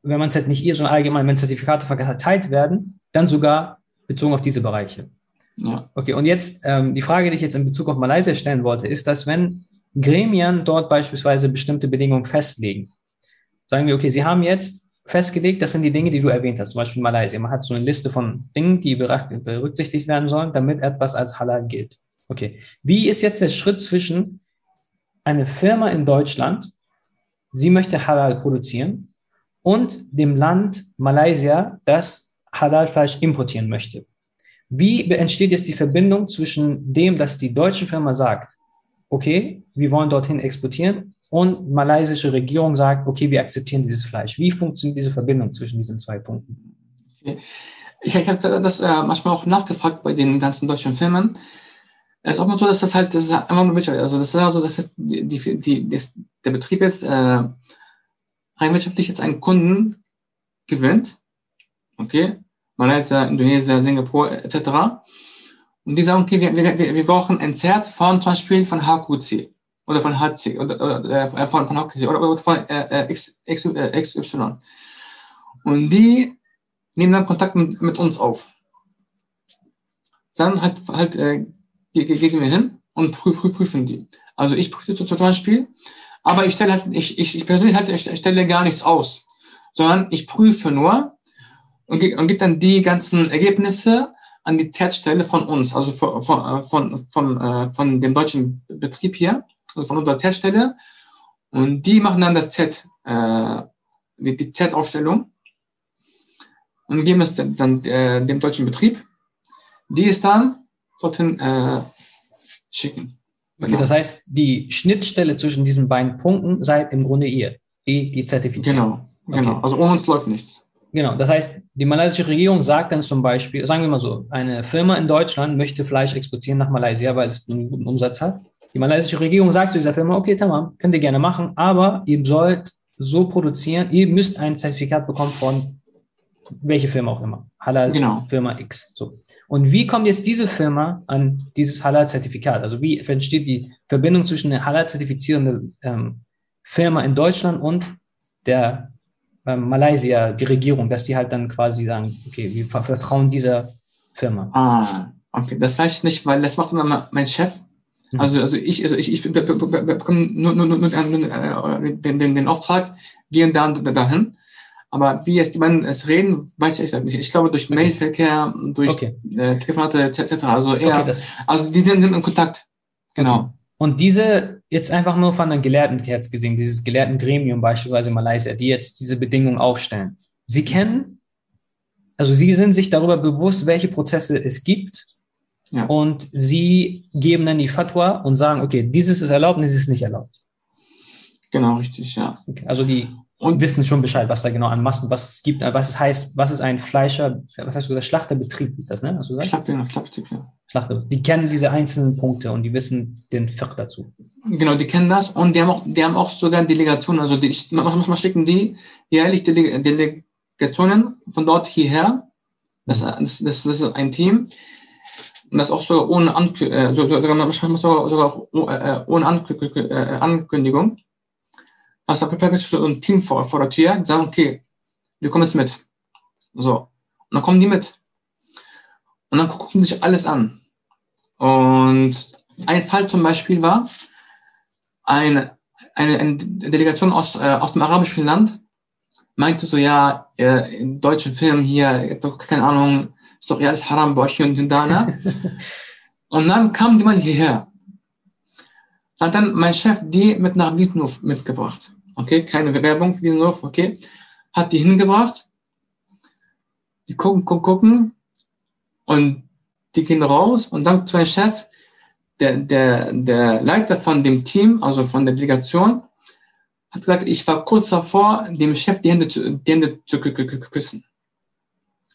A: wenn man es halt nicht ihr, sondern allgemein, wenn Zertifikate verteilt werden, dann sogar bezogen auf diese Bereiche. Ja. Okay, und jetzt ähm, die Frage, die ich jetzt in Bezug auf Malaysia stellen wollte, ist, dass wenn Gremien dort beispielsweise bestimmte Bedingungen festlegen, sagen wir, okay, sie haben jetzt festgelegt, das sind die Dinge, die du erwähnt hast, zum Beispiel Malaysia. Man hat so eine Liste von Dingen, die berücksichtigt werden sollen, damit etwas als Halal gilt. Okay. Wie ist jetzt der Schritt zwischen einer Firma in Deutschland, sie möchte Halal produzieren, und dem Land Malaysia, das Halal-Fleisch importieren möchte? Wie entsteht jetzt die Verbindung zwischen dem, dass die deutsche Firma sagt, okay, wir wollen dorthin exportieren und malaysische Regierung sagt, okay, wir akzeptieren dieses Fleisch. Wie funktioniert diese Verbindung zwischen diesen zwei Punkten?
B: Ich, ich habe das äh, manchmal auch nachgefragt bei den ganzen deutschen Firmen. Es ist auch mal so, dass das halt, das ist einfach nur wirtschaftlich. Also das ist also, das die, die, die, der Betrieb jetzt äh, rein wirtschaftlich jetzt einen Kunden gewinnt. Okay. Malaysia, Indonesien, Singapur etc. Und die sagen, okay, wir, wir, wir brauchen ein Zert von zum Beispiel von HQC oder von HC oder, oder äh, von, von HC oder, oder von äh, äh X, X, äh, XY. Und die nehmen dann Kontakt mit, mit uns auf. Dann halt, halt äh, gehen wir hin und prüf, prüfen die. Also ich prüfe zum Beispiel, aber ich stelle halt, ich, ich, ich persönlich halt, ich stelle gar nichts aus, sondern ich prüfe nur und, und gebe dann die ganzen Ergebnisse an die Z-Stelle von uns, also von, von, von, von, äh, von dem deutschen Betrieb hier, von unserer Z-Stelle. Und die machen dann das Z, äh, die, die Z-Ausstellung und geben es dann, dann äh, dem deutschen Betrieb, die es dann dorthin äh, schicken.
A: Okay, das heißt, die Schnittstelle zwischen diesen beiden Punkten seid im Grunde ihr, die, die zertifiziert.
B: Genau, genau.
A: Okay.
B: Also ohne uns läuft nichts.
A: Genau, das heißt, die malaysische Regierung sagt dann zum Beispiel, sagen wir mal so, eine Firma in Deutschland möchte Fleisch exportieren nach Malaysia, weil es einen guten Umsatz hat. Die malaysische Regierung sagt zu dieser Firma, okay, tamam, könnt ihr gerne machen, aber ihr sollt so produzieren, ihr müsst ein Zertifikat bekommen von welche Firma auch immer. Halal
B: Genau.
A: Firma X. So. Und wie kommt jetzt diese Firma an dieses Halal-Zertifikat? Also wie entsteht die Verbindung zwischen der Halal-zertifizierenden ähm, Firma in Deutschland und der ähm, Malaysia, die Regierung, dass die halt dann quasi sagen, okay, wir ver- vertrauen dieser Firma.
B: Ah, okay, das weiß ich nicht, weil das macht immer mein Chef.
A: Mhm.
B: Also, also ich, also ich, ich be- be- be- be- bekomme nur, nur, nur, nur äh, den, den, den Auftrag, gehen dann da- dahin. Aber wie jetzt die beiden es reden, weiß ich nicht. Ich glaube durch Mailverkehr, durch
A: Okay.
B: äh, Telefonate etc. Also eher,
A: Okay,
B: also die sind, sind in Kontakt. Genau.
A: Und diese, jetzt einfach nur von einem Gelehrten jetzt gesehen, dieses gelehrten Gremium beispielsweise in Malaysia, die jetzt diese Bedingungen aufstellen. Sie kennen, also sie sind sich darüber bewusst, welche Prozesse es gibt.
B: Ja.
A: Und sie geben dann die Fatwa und sagen, okay, dieses ist erlaubt dieses ist nicht erlaubt.
B: Genau, richtig, ja.
A: Okay. Also die
B: Und
A: wissen schon Bescheid, was da genau an Massen, was es gibt, was es heißt, was ist ein Fleischer, was hast du gesagt, Schlachterbetrieb ist das, ne? Hast du gesagt?
B: Schlapp, ja, Schlapptipp, ja.
A: Schlachter. Die kennen diese einzelnen Punkte und die wissen den Fiqh dazu.
B: Genau, die kennen das und die haben auch, die haben auch sogar Delegationen, also die, manchmal schicken die jährlich Dele Delegationen von dort hierher. Das, das, das, das ist ein Team. Und das auch sogar ohne, Ankü äh, so- so- sogar, sogar, oh- äh, ohne äh, Ankündigung. Also bleibt so ein Team vor, vor der Tür, die sagen, okay, wir kommen jetzt mit. So. Und dann kommen die mit. Und dann gucken sich alles an. Und ein Fall zum Beispiel war, eine, eine, eine Delegation aus, äh, aus dem arabischen Land meinte so, ja, äh, in deutschen Filmen hier, keine Ahnung, ist doch eh alles haram bei euch und da, ne? und dann kamen die mal hierher. Hat dann mein Chef die mit nach Wiesenhof mitgebracht. Okay, keine Werbung für Wiesenhof, okay. Hat die hingebracht. Die gucken, gucken, gucken. Und die gehen raus und dann zu meinem Chef, der, der, der Leiter von dem Team, also von der Delegation, hat gesagt, ich war kurz davor, dem Chef die Hände zu, die Hände zu kü- kü- kü- küssen.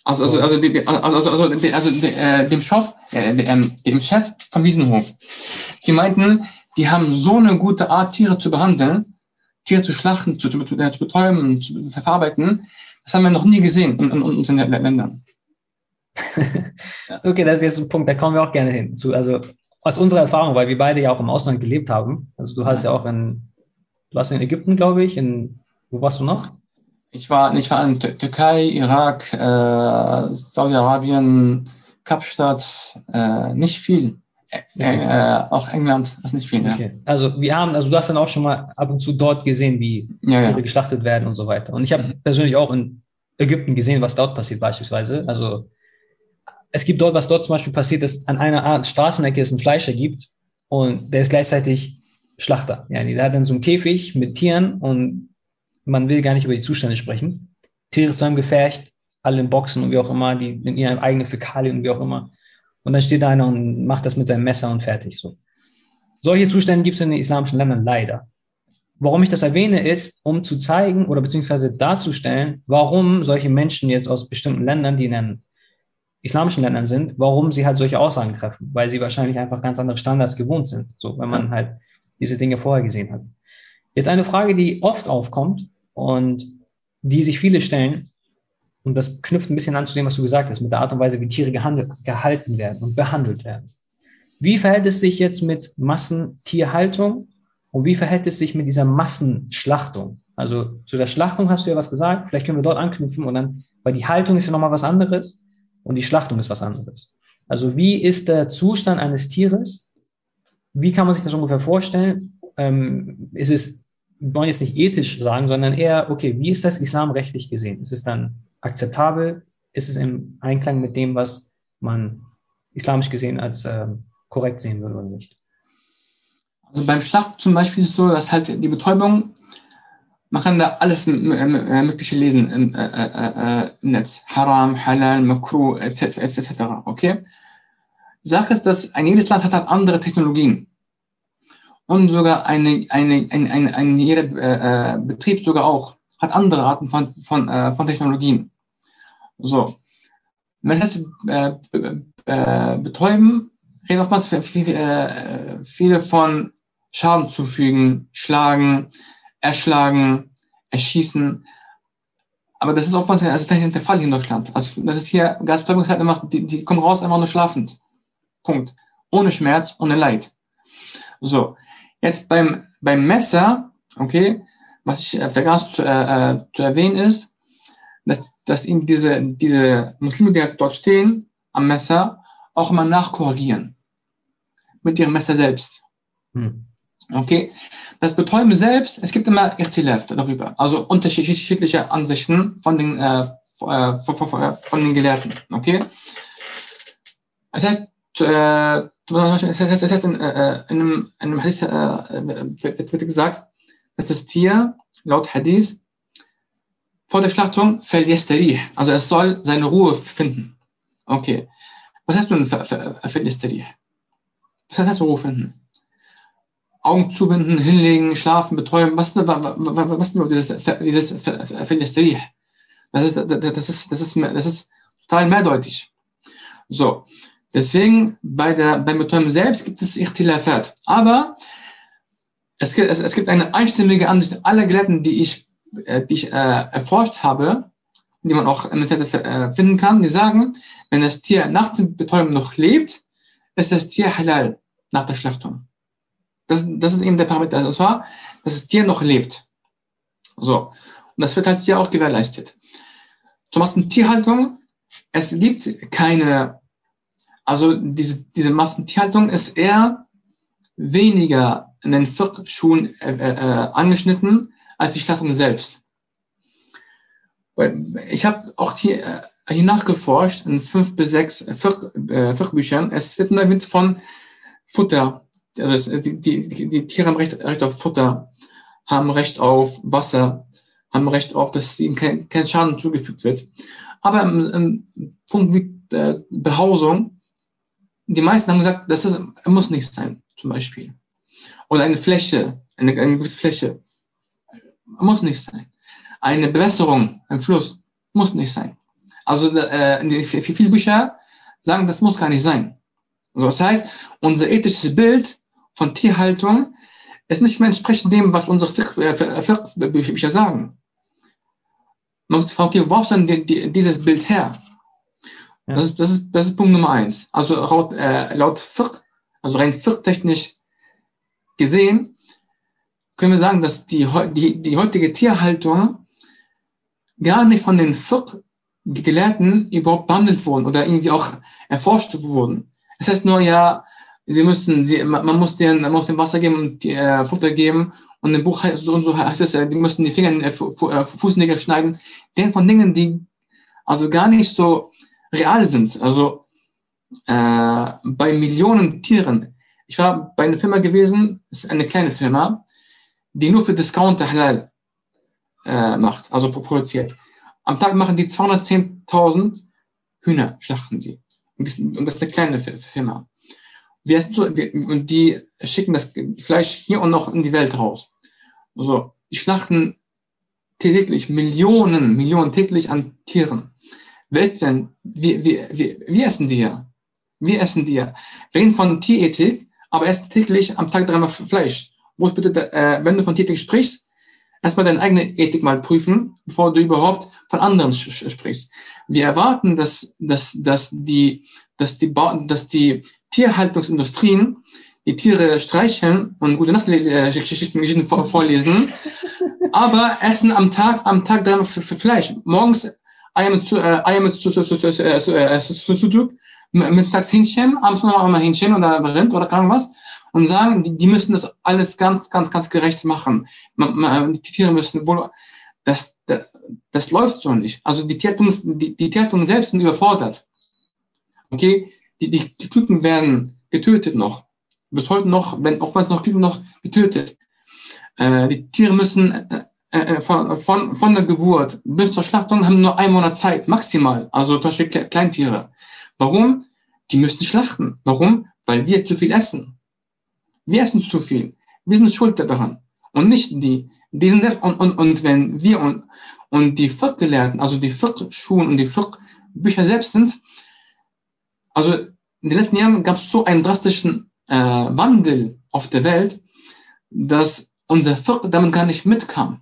B: Also, also, also, die- also, also, also, die- also die- äh, dem Chef, äh, ähm, dem Chef von Wiesenhof. Die meinten, die haben so eine gute Art, Tiere zu behandeln, Tiere zu schlachten, zu, zu, äh, zu betäuben, zu verarbeiten. Das haben wir noch nie gesehen in, in unseren Ländern.
A: Okay, das ist jetzt ein Punkt, da kommen wir auch gerne hin zu. Also aus unserer Erfahrung, weil wir beide ja auch im Ausland gelebt haben. Also du hast ja auch in, du warst in Ägypten, glaube ich. In, wo warst du noch?
B: Ich war, ich war in Tür- Türkei, Irak, äh, Saudi-Arabien, Kapstadt, äh, nicht viel. Äh, auch England, ist nicht viel, ja.
A: Okay. Also wir haben, also du hast dann auch schon mal ab und zu dort gesehen, wie
B: Ja,
A: Tiere
B: ja.
A: geschlachtet werden und so weiter. Und ich habe persönlich auch in Ägypten gesehen, was dort passiert beispielsweise. Also es gibt dort, was dort zum Beispiel passiert, dass an einer Art Straßenecke es einen Fleischer gibt und der ist gleichzeitig Schlachter. Ja, der hat dann so einen Käfig mit Tieren und man will gar nicht über die Zustände sprechen. Tiere zu einem Gefecht, alle in Boxen und wie auch immer, die in ihren eigenen Fäkalien und wie auch immer. Und dann steht da einer und macht das mit seinem Messer und fertig. So. Solche Zustände gibt es in den islamischen Ländern leider. Warum ich das erwähne, ist, um zu zeigen oder beziehungsweise darzustellen, warum solche Menschen jetzt aus bestimmten Ländern, die in den islamischen Ländern sind, warum sie halt solche Aussagen treffen, weil sie wahrscheinlich einfach ganz andere Standards gewohnt sind, so wenn man halt diese Dinge vorher gesehen hat. Jetzt eine Frage, die oft aufkommt und die sich viele stellen, und das knüpft ein bisschen an zu dem, was du gesagt hast, mit der Art und Weise, wie Tiere gehandelt, gehalten werden und behandelt werden. Wie verhält es sich jetzt mit Massentierhaltung und wie verhält es sich mit dieser Massenschlachtung? Also zu der Schlachtung hast du ja was gesagt, vielleicht können wir dort anknüpfen und dann, weil die Haltung ist ja nochmal was anderes und die Schlachtung ist was anderes. Also wie ist der Zustand eines Tieres? Wie kann man sich das ungefähr vorstellen? Ähm, ist es, wollen jetzt nicht ethisch sagen, sondern eher, okay, wie ist das islamrechtlich gesehen? Ist es dann akzeptabel? Ist es im Einklang mit dem, was man islamisch gesehen als äh, korrekt sehen würde oder nicht.
B: Also beim Schlacht zum Beispiel ist es so, dass halt die Betäubung, man kann da alles Mögliche lesen im, äh, äh, im Netz. Haram, Halal, Makruh, etc. etc. Okay? Sache ist, dass ein jedes Land hat halt andere Technologien. Und sogar eine, eine, ein, ein, ein, jeder äh, Betrieb sogar auch hat andere Arten von, von, äh, von Technologien. So. Wenn das äh, äh, betäuben, reden oftmals viele, viele von Schaden zufügen, schlagen, erschlagen, erschießen. Aber das ist oftmals das ist nicht der Fall hier in Deutschland. Also das ist hier, Gasbetäubung halt die, die kommen raus einfach nur schlafend. Punkt. Ohne Schmerz, ohne Leid. So. Jetzt beim, beim Messer, okay, was ich äh, vergaß zu, äh, äh, zu erwähnen ist, dass, dass eben diese, diese Muslime, die dort stehen, am Messer, auch immer nachkorrigieren. Mit ihrem Messer selbst. Hm. Okay? Das Betäuben selbst, es gibt immer Irtilaf darüber. Also unterschiedliche Ansichten von den, äh, äh von, von den Gelehrten. Okay? Das heißt, das das heißt in, äh, in, einem, in einem Hadith äh, wird, wird gesagt, dass das Tier laut Hadith vor der Schlachtung verliestarih, also es soll seine Ruhe finden. Okay. Was heißt nun verliestarih? Was heißt Ruhe finden? Augen zubinden, hinlegen, schlafen, betäuben. Was ist was dieses, dieses verliestarih? Das ist, das ist, das ist, das ist total mehrdeutig. So. Deswegen bei der, beim Betäuben selbst gibt es Ichtilafat. Aber es gibt, es, es gibt eine einstimmige Ansicht aller Gelehrten, die ich, äh, die ich äh, erforscht habe, die man auch im Internet äh, finden kann, die sagen, wenn das Tier nach dem Betäuben noch lebt, ist das Tier halal nach der Schlachtung. Das, das ist eben der Parameter. Also, und zwar, dass das Tier noch lebt. So. Und das wird halt hier auch gewährleistet. Zum Beispiel Tierhaltung. Es gibt keine, also diese, diese Massentierhaltung ist eher weniger in den Fiqh-Schulen äh, äh, äh, angeschnitten als die Schlachtung selbst. Ich habe auch hier, äh, hier nachgeforscht in fünf bis sechs Fiqh-Büchern. Äh, es wird nur erwähnt von Futter. Also die, die, die Tiere haben Recht, Recht auf Futter, haben Recht auf Wasser, haben Recht auf, dass ihnen kein, kein Schaden zugefügt wird. Aber im, im Punkt wie äh, Behausung, die meisten haben gesagt, das ist, muss nicht sein, zum Beispiel. Oder eine Fläche, eine, eine gewisse Fläche. Muss nicht sein. Eine Bewässerung, ein Fluss, muss nicht sein. Also äh, viele Bücher sagen, das muss gar nicht sein. Also das heißt, unser ethisches Bild von Tierhaltung ist nicht mehr entsprechend dem, was unsere äh, Bücher sagen. Man muss fragen, wo du denn dieses Bild her? Ja. Das, ist, das, ist, das ist Punkt Nummer eins. Also laut, äh, laut Fiqh, also rein Fiqh-technisch gesehen, können wir sagen, dass die, die, die heutige Tierhaltung gar nicht von den Fiqh-Gelehrten überhaupt behandelt wurden oder irgendwie auch erforscht wurden. Das heißt nur, ja, sie müssen, sie, man muss denen, man muss dem Wasser geben und die, äh, Futter geben und im Buch heißt so und so heißt es, äh, die müssen die Finger in äh, Fußnägel schneiden. Den von Dingen, die also gar nicht so real sind. Also äh, bei Millionen Tieren ich war bei einer Firma gewesen, ist eine kleine Firma, die nur für Discounter Halal äh, macht, also produziert. Am Tag machen die 210.000 Hühner, schlachten die. Und das, und das ist eine kleine Firma. Und die schicken das Fleisch hier und noch in die Welt raus. Also, die schlachten täglich Millionen, Millionen täglich an Tieren. Wer ist denn, wie, wie, wie, wie essen die ja? Wie essen die ja? Wir reden von Tierethik, aber erst täglich am Tag dreimal Fleisch. Wo ist bitte, äh, wenn du von Ethik sprichst, erstmal deine eigene Ethik mal prüfen, bevor du überhaupt von anderen sprichst. Wir erwarten, dass, dass, dass, die, dass, die, dass die Tierhaltungsindustrien die Tiere streicheln und gute Nachtgeschichten äh, vorlesen, aber essen am Tag, am Tag dreimal Fleisch. Morgens Eier mit, äh, mit Sucuk, mittags Hähnchen, abends noch mal Hähnchen oder Rind oder keine was und sagen, die, müssen das alles ganz, ganz, ganz gerecht machen. Die Tiere müssen wohl, das, das, läuft so nicht. Also die Tierhaltung, die, die selbst sind überfordert. Okay, die, die, die Küken werden getötet noch. Bis heute noch, wenn oftmals noch Küken noch getötet. Äh, die Tiere müssen äh, äh, von, von, von der Geburt bis zur Schlachtung haben nur einen Monat Zeit, maximal. Also zum Beispiel Kleintiere. Warum? Die müssen schlachten. Warum? Weil wir zu viel essen. Wir essen zu viel. Wir sind schuld daran. Und nicht die. die sind, und, und, und wenn wir und, und die Fiqh-Gelehrten, also die Fiqh-Schulen und die Fiqh-Bücher selbst sind, also in den letzten Jahren gab es so einen drastischen äh, Wandel auf der Welt, dass unser Fiqh damit gar nicht mitkam.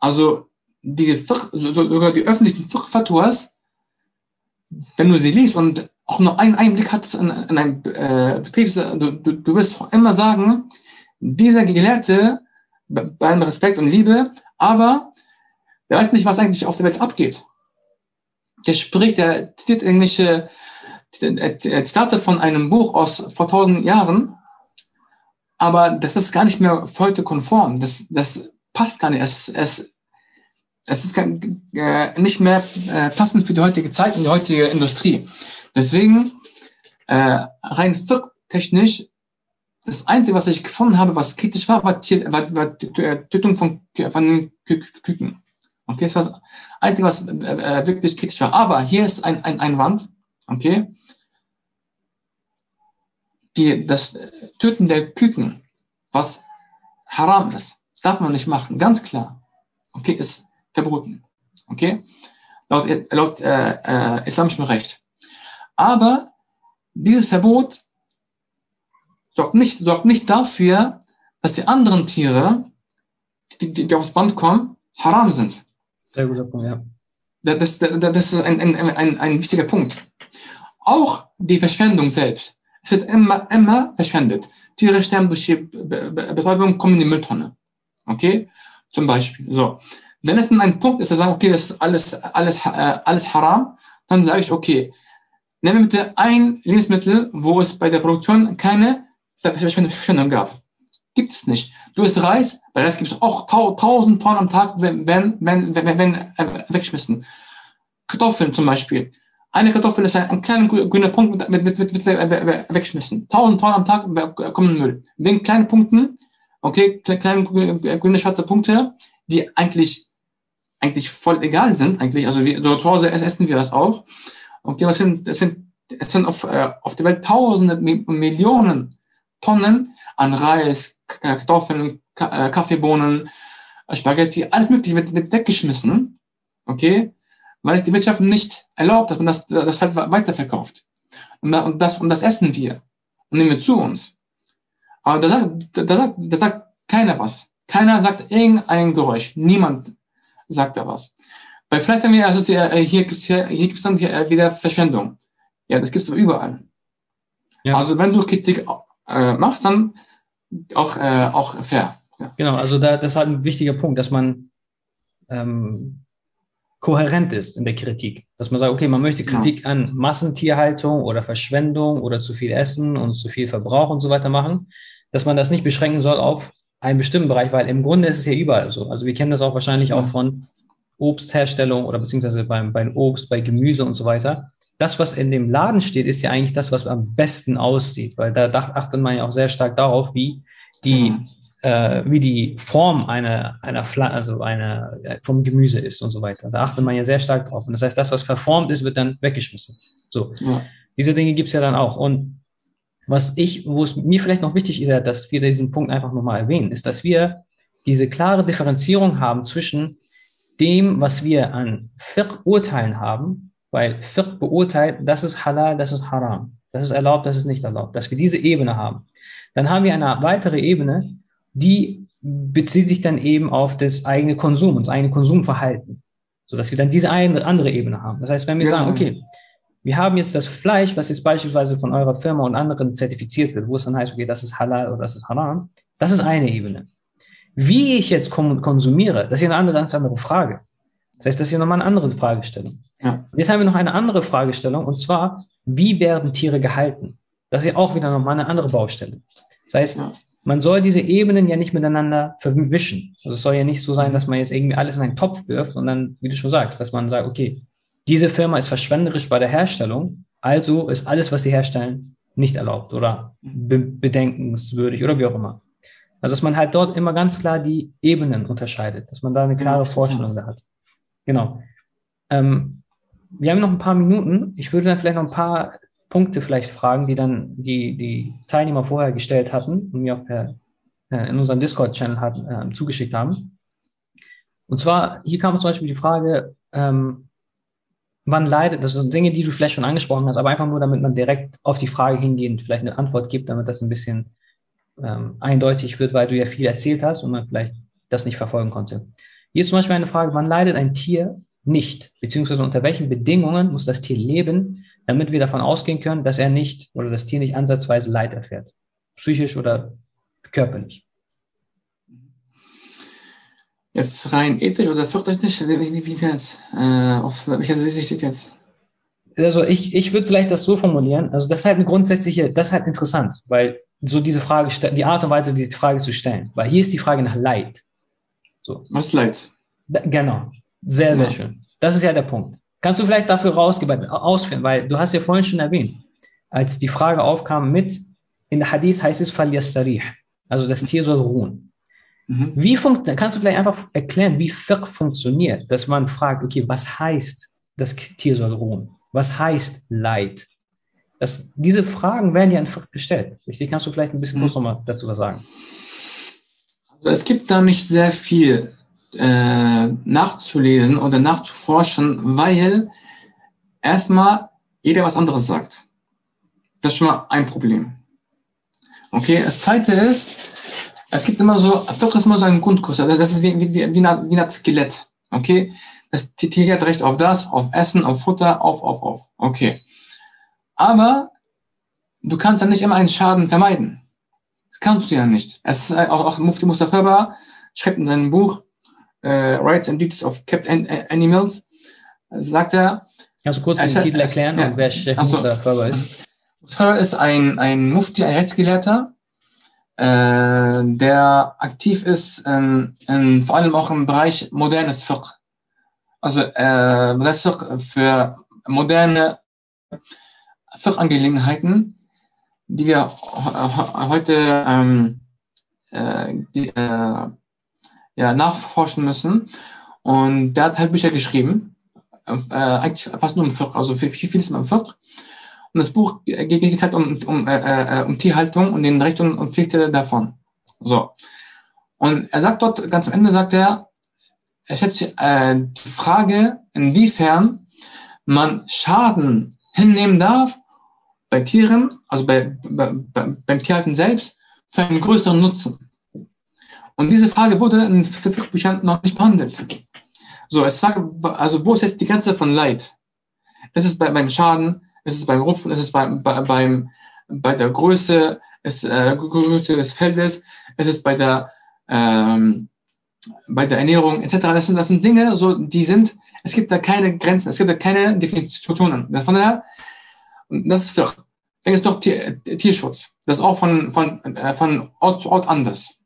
B: Also die sogar die öffentlichen Fiqh-Fatwas, wenn du sie liest und auch nur einen Einblick hattest in, in ein äh, Betrieb, du, du, du wirst immer sagen, dieser Gelehrte, bei allem Respekt und Liebe, aber der weiß nicht, was eigentlich auf der Welt abgeht. Der spricht, der zitiert irgendwelche Zitate von einem Buch aus vor tausend Jahren, aber das ist gar nicht mehr heute konform. Das, das passt gar nicht. Es, es, es ist gar, äh, nicht mehr äh, passend für die heutige Zeit und die heutige Industrie. Deswegen, äh, rein technisch das Einzige, was ich gefunden habe, was kritisch war, war, war, war die Tötung von, von Küken. Okay, das war das Einzige, was äh, wirklich kritisch war. Aber hier ist ein, ein Einwand. Okay. Die, das Töten der Küken, was haram ist, darf man nicht machen. Ganz klar. Okay, ist verboten. Okay. Laut, laut äh, äh, islamischem Recht. Aber dieses Verbot sorgt nicht, sorgt nicht dafür, dass die anderen Tiere, die, die, die aufs Band kommen, haram sind.
A: Sehr guter Punkt, ja.
B: Das, das, das ist ein, ein, ein, ein wichtiger Punkt. Auch die Verschwendung selbst. Es wird immer, immer verschwendet. Tiere sterben durch die Betäubung, kommen in die Mülltonne. Okay? Zum Beispiel. So. Wenn es dann ein Punkt ist, dass sagen, okay, das ist alles, alles, äh, alles haram, dann sage ich, okay, nehmen wir bitte ein Lebensmittel, wo es bei der Produktion keine Verschwendung gab. Gibt es nicht. Du isst Reis, bei Reis gibt es auch tausend Tonnen am Tag, wenn, wenn, wenn, wenn, wenn äh, weggeschmissen. Kartoffeln zum Beispiel. Eine Kartoffel ist ein, ein kleiner grüner Punkt, wird, wird, wird, wird weggeschmissen. Tausend Tonnen am Tag kommen Müll. Wegen kleinen Punkten, okay, kleine grüne, schwarze Punkte, die eigentlich, eigentlich voll egal sind, eigentlich, also wir, so zu Hause essen wir das auch. Okay, was sind, es sind, es sind auf, äh, auf der Welt tausende Millionen Tonnen an Reis, Kartoffeln, äh, Kaffeebohnen, äh, Spaghetti, alles Mögliche wird, wird weggeschmissen, okay, weil es die Wirtschaft nicht erlaubt, dass man das, das halt weiterverkauft. Und, das, und das essen wir und nehmen wir zu uns. Aber da sagt, da, sagt, da sagt keiner was. Keiner sagt irgendein Geräusch. Niemand sagt da was. Bei Fleisch sagen wir, also hier, hier gibt es hier, hier gibt's dann hier wieder Verschwendung. Ja, das gibt es überall. Ja. Also wenn du Kritik äh, machst, dann auch, äh, auch fair.
A: Ja. Genau, also da, das ist halt ein wichtiger Punkt, dass man ähm, kohärent ist in der Kritik. Dass man sagt, okay, man möchte Kritik ja. an Massentierhaltung oder Verschwendung oder zu viel Essen und zu viel Verbrauch und so weiter machen, dass man das nicht beschränken soll auf einen bestimmten Bereich, weil im Grunde ist es ja überall so. Also wir kennen das auch wahrscheinlich auch von Obstherstellung oder beziehungsweise beim, beim Obst, bei Gemüse und so weiter das, was in dem Laden steht, ist ja eigentlich das, was am besten aussieht, weil da achtet man ja auch sehr stark darauf, wie die, mhm. Äh, wie die Form einer, einer Fla also einer, vom Gemüse ist und so weiter. Da achtet man ja sehr stark drauf. Und das heißt, das, was verformt ist, wird dann weggeschmissen. So. Ja. Diese Dinge gibt's ja dann auch. Und was ich, wo es mir vielleicht noch wichtig wäre, dass wir diesen Punkt einfach nochmal erwähnen, ist, dass wir diese klare Differenzierung haben zwischen dem, was wir an Fiqh-Urteilen haben weil Fiqh beurteilt, das ist halal, das ist haram. Das ist erlaubt, das ist nicht erlaubt. Dass wir diese Ebene haben. Dann haben wir eine weitere Ebene, die bezieht sich dann eben auf das eigene Konsum, das eigene Konsumverhalten. Sodass wir dann diese eine andere Ebene haben. Das heißt, wenn wir ja. sagen, okay, wir haben jetzt das Fleisch, was jetzt beispielsweise von eurer Firma und anderen zertifiziert wird, wo es dann heißt, okay, das ist halal oder das ist haram, das ist eine Ebene. Wie ich jetzt konsumiere, das ist eine andere, ganz andere Frage. Das heißt, das ist hier nochmal eine andere Fragestellung. Ja. Jetzt haben wir noch eine andere Fragestellung, und zwar, wie werden Tiere gehalten? Das ist ja auch wieder nochmal eine andere Baustelle. Das heißt, ja. Man soll diese Ebenen ja nicht miteinander verwischen. Also es soll ja nicht so sein, dass man jetzt irgendwie alles in einen Topf wirft und dann, wie du schon sagst, dass man sagt, okay, diese Firma ist verschwenderisch bei der Herstellung, Also ist alles, was sie herstellen, nicht erlaubt oder be bedenkenswürdig oder wie auch immer. Also dass man halt dort immer ganz klar die Ebenen unterscheidet, dass man da eine klare ja, Vorstellung da hat. Genau. Ähm, wir haben noch ein paar Minuten. Ich würde dann vielleicht noch ein paar Punkte vielleicht fragen, die dann die, die Teilnehmer vorher gestellt hatten und mir auch per, äh, in unserem Discord-Channel äh, zugeschickt haben. Und zwar, hier kam zum Beispiel die Frage, ähm, wann leidet, das sind Dinge, die du vielleicht schon angesprochen hast, aber einfach nur, damit man direkt auf die Frage hingehend vielleicht eine Antwort gibt, damit das ein bisschen ähm, eindeutig wird, weil du ja viel erzählt hast und man vielleicht das nicht verfolgen konnte. Hier ist zum Beispiel eine Frage, wann leidet ein Tier nicht, beziehungsweise unter welchen Bedingungen muss das Tier leben, damit wir davon ausgehen können, dass er nicht oder das Tier nicht ansatzweise Leid erfährt, psychisch oder körperlich.
B: Jetzt rein ethisch oder fürchterlich? Wie, wie, wie jetzt? Äh, auf welcher Sicht steht jetzt?
A: Also ich, ich würde vielleicht das so formulieren, also das ist halt eine grundsätzliche, das ist halt interessant, weil so diese Frage, die Art und Weise, diese Frage zu stellen, weil hier ist die Frage nach Leid.
B: So. Was ist Leid?
A: Da, genau. Sehr, sehr ja. schön. Das ist ja der Punkt. Kannst du vielleicht dafür rausgeben, ausführen, weil du hast ja vorhin schon erwähnt, als die Frage aufkam mit, in der Hadith heißt es Falyastarih, also das Tier soll ruhen. Mhm. Wie kannst du vielleicht einfach erklären, wie Fiqh funktioniert, dass man fragt, okay, was heißt, das Tier soll ruhen? Was heißt Leid? Das, diese Fragen werden ja in Fiqh gestellt. Richtig? Kannst du vielleicht ein bisschen mhm. kurz nochmal dazu was sagen?
B: Also es gibt da nicht sehr viel äh, nachzulesen oder nachzuforschen, weil erstmal jeder was anderes sagt. Das ist schon mal ein Problem. Okay, das zweite ist, es gibt immer so, Fiqh ist immer so ein Grundkurs, das ist wie, wie, wie, wie, eine, wie ein Skelett. Okay, das Tier hat Recht auf das, auf Essen, auf Futter, auf, auf, auf. Okay. Aber du kannst ja nicht immer einen Schaden vermeiden. Das kannst du ja nicht. Es ist auch, auch Mufti Mustafa schreibt in seinem Buch, äh, Rights and Duties of Kept Animals, sagt er.
A: Kannst du kurz den hat, Titel erklären ja, und wer Sheikh also, Mustafa ist?
B: Mustafa ist ein, ein Mufti, ein Rechtsgelehrter, äh, der aktiv ist, ähm, in, vor allem auch im Bereich modernes Fiqh. Also äh, modernes Fiqh für moderne Fiqh-Angelegenheiten, die wir heute ähm, äh, die, äh, ja, nachforschen müssen. Und der hat halt Bücher geschrieben, äh, eigentlich fast nur im Fiqh, also viel, viel, vieles im Fiqh. Und das Buch geht halt um, um, äh, äh, um Tierhaltung und den Rechten und Pflichten davon. So. Und er sagt dort, ganz am Ende sagt er, er schätzt äh, die Frage, inwiefern man Schaden hinnehmen darf bei Tieren, also bei, bei, beim Tierhalten selbst, für einen größeren Nutzen. Und diese Frage wurde in Fiqh-Büchern noch nicht behandelt. So, es war, also wo ist jetzt die Grenze von Leid? Ist es bei, beim Schaden? Ist es beim Rupfen? Ist es beim, bei, beim, bei der Größe, ist, äh, Größe des Feldes? Ist es bei der, ähm, bei der Ernährung etc.? Das sind, das sind Dinge, so, die sind, es gibt da keine Grenzen, es gibt da keine Definitionen. Von daher, das ist Fiqh. Dann ist noch Tier, Tierschutz. Das ist auch von, von, äh, von Ort zu Ort anders.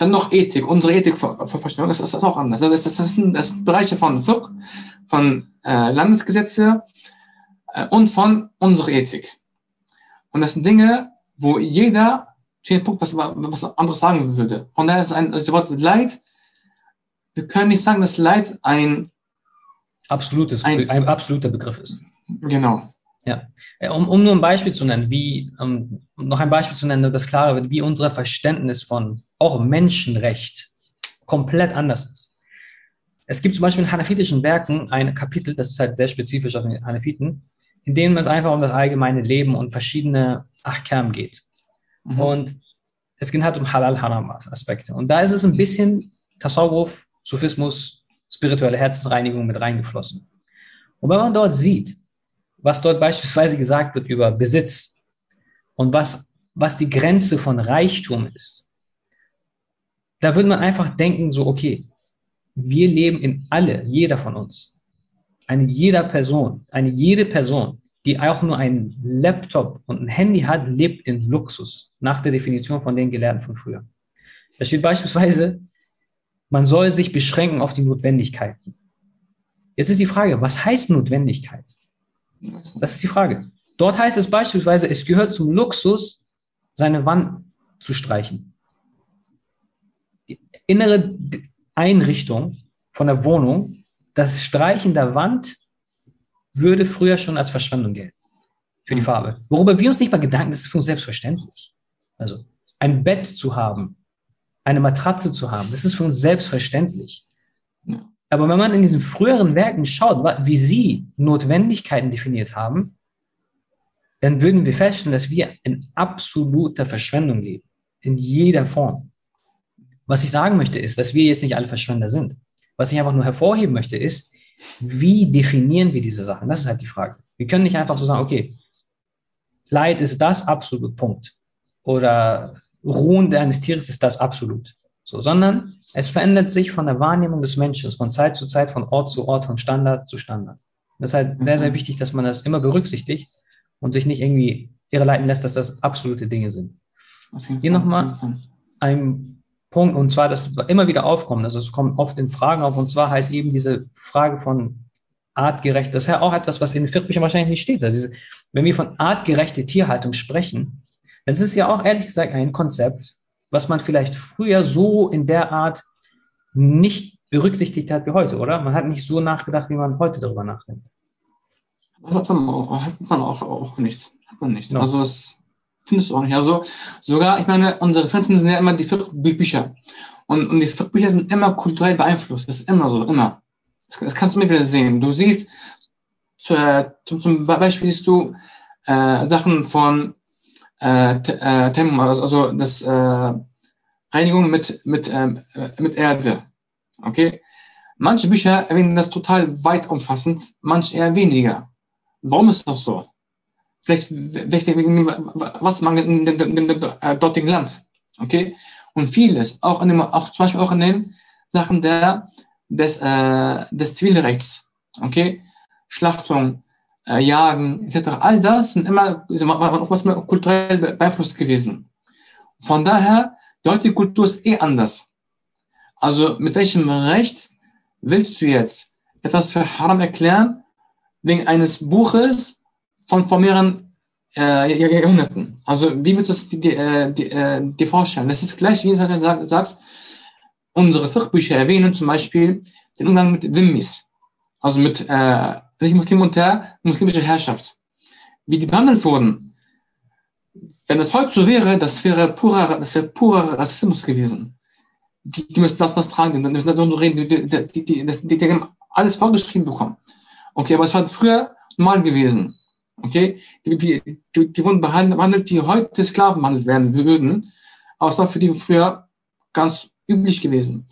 B: Dann noch Ethik, unsere Ethikverstellung, das ist, das ist auch anders. Das, ist, das, sind, das sind Bereiche von Fiqh, von äh, Landesgesetze äh, und von unserer Ethik. Und das sind Dinge, wo jeder zu dem Punkt was, was anderes sagen würde. Von daher ist ein, das Wort Leid, wir können nicht sagen, dass Leid ein
A: absolutes, ein, ein absoluter Begriff ist.
B: Genau.
A: Ja, um, um nur ein Beispiel zu nennen, wie, um noch ein Beispiel zu nennen, das klarer wird, wie unser Verständnis von auch Menschenrecht komplett anders ist. Es gibt zum Beispiel in hanafitischen Werken ein Kapitel, das ist halt sehr spezifisch auf den Hanafiten, in dem es einfach um das allgemeine Leben und verschiedene Ahkam geht. Mhm. Und es geht halt um Halal-Haram-Aspekte. Und da ist es ein bisschen Tasawwuf, Sufismus, spirituelle Herzensreinigung mit reingeflossen. Und wenn man dort sieht, was dort beispielsweise gesagt wird über Besitz und was, was die Grenze von Reichtum ist, da würde man einfach denken, so, okay, wir leben in alle, jeder von uns, eine jeder Person, eine jede Person, die auch nur einen Laptop und ein Handy hat, lebt in Luxus, nach der Definition von den Gelehrten von früher. Da steht beispielsweise, man soll sich beschränken auf die Notwendigkeiten. Jetzt ist die Frage, was heißt Notwendigkeit? Das ist die Frage. Dort heißt es beispielsweise, es gehört zum Luxus, seine Wand zu streichen. Die innere Einrichtung von der Wohnung, das Streichen der Wand würde früher schon als Verschwendung gelten für die Farbe. Worüber wir uns nicht mal Gedanken, das ist für uns selbstverständlich. Also ein Bett zu haben, eine Matratze zu haben, das ist für uns selbstverständlich. Aber wenn man in diesen früheren Werken schaut, wie sie Notwendigkeiten definiert haben, dann würden wir feststellen, dass wir in absoluter Verschwendung leben. In jeder Form. Was ich sagen möchte, ist, dass wir jetzt nicht alle Verschwender sind. Was ich einfach nur hervorheben möchte, ist, wie definieren wir diese Sachen? Das ist halt die Frage. Wir können nicht einfach so sagen, okay, Leid ist das absolut Punkt. Oder Ruhen eines Tieres ist das absolut. So, sondern es verändert sich von der Wahrnehmung des Menschen, von Zeit zu Zeit, von Ort zu Ort, von Standard zu Standard. Das ist halt sehr, sehr mhm. wichtig, dass man das immer berücksichtigt und sich nicht irgendwie irreleiten lässt, dass das absolute Dinge sind. Hier nochmal ein Punkt, und zwar, das immer wieder aufkommt, also es kommt oft in Fragen auf, und zwar halt eben diese Frage von artgerecht, das ist ja auch etwas, was in den Viertbüchern wahrscheinlich nicht steht. Also diese, wenn wir von artgerechte Tierhaltung sprechen, dann ist es ja auch ehrlich gesagt ein Konzept, was man vielleicht früher so in der Art nicht berücksichtigt hat wie heute, oder? Man hat nicht so nachgedacht, wie man heute darüber nachdenkt.
B: Das hat man auch, hat man auch, auch nicht. Hat man nicht. No. Also das findest du auch nicht. Also sogar, ich meine, unsere Referenzen sind ja immer die Bücher. Und, und die Bücher sind immer kulturell beeinflusst. Das ist immer so, immer. Das, das kannst du mir wieder sehen. Du siehst, zum, zum Beispiel siehst du äh, Sachen von äh, äh, Temmum, also, das äh, Reinigung mit, mit, ähm, äh, mit Erde. Okay? Manche Bücher erwähnen das total weit umfassend, manche eher weniger. Warum ist das so? Vielleicht, was mangelt in dem äh, dortigen Land? Okay? Und vieles, auch, in dem, auch zum Beispiel auch in den Sachen der, des, äh, des Zivilrechts. Okay? Schlachtung, äh, Jagen, etc. All das sind immer, was kulturell beeinflusst gewesen. Von daher, die heutige Kultur ist eh anders. Also mit welchem Recht willst du jetzt etwas für Haram erklären, wegen eines Buches von vor mehreren äh, Jahrhunderten? Also wie wird das dir, äh, die, äh, die vorstellen? Das ist gleich, wie du sagst, unsere Fachbücher erwähnen zum Beispiel den Umgang mit Wimmis, also mit äh, nicht Muslim unter muslimischer Herrschaft. Wie die behandelt wurden. Wenn es heute so wäre, das wäre purer, das wäre purer Rassismus gewesen. Die, die müssen das was tragen, die müssen so reden, die, die, die, die, die, haben alles vorgeschrieben bekommen. Okay, aber es war früher normal gewesen. Okay, die, die, die, die wurden behandelt, die heute Sklaven behandelt werden würden, aber es war für die früher ganz üblich gewesen.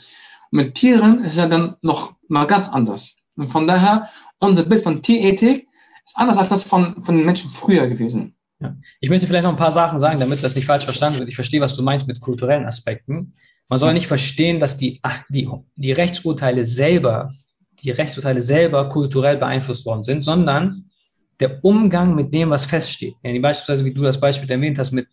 B: Und mit Tieren ist es dann noch mal ganz anders. Und von daher, unser Bild von Tierethik ist anders als das von, von den Menschen früher gewesen.
A: Ja. Ich möchte vielleicht noch ein paar Sachen sagen, damit das nicht falsch verstanden wird. Ich verstehe, was du meinst mit kulturellen Aspekten. Man soll nicht verstehen, dass die, die, die Rechtsurteile selber, die Rechtsurteile selber kulturell beeinflusst worden sind, sondern der Umgang mit dem, was feststeht. Ja, beispielsweise, wie du das Beispiel erwähnt hast, mit,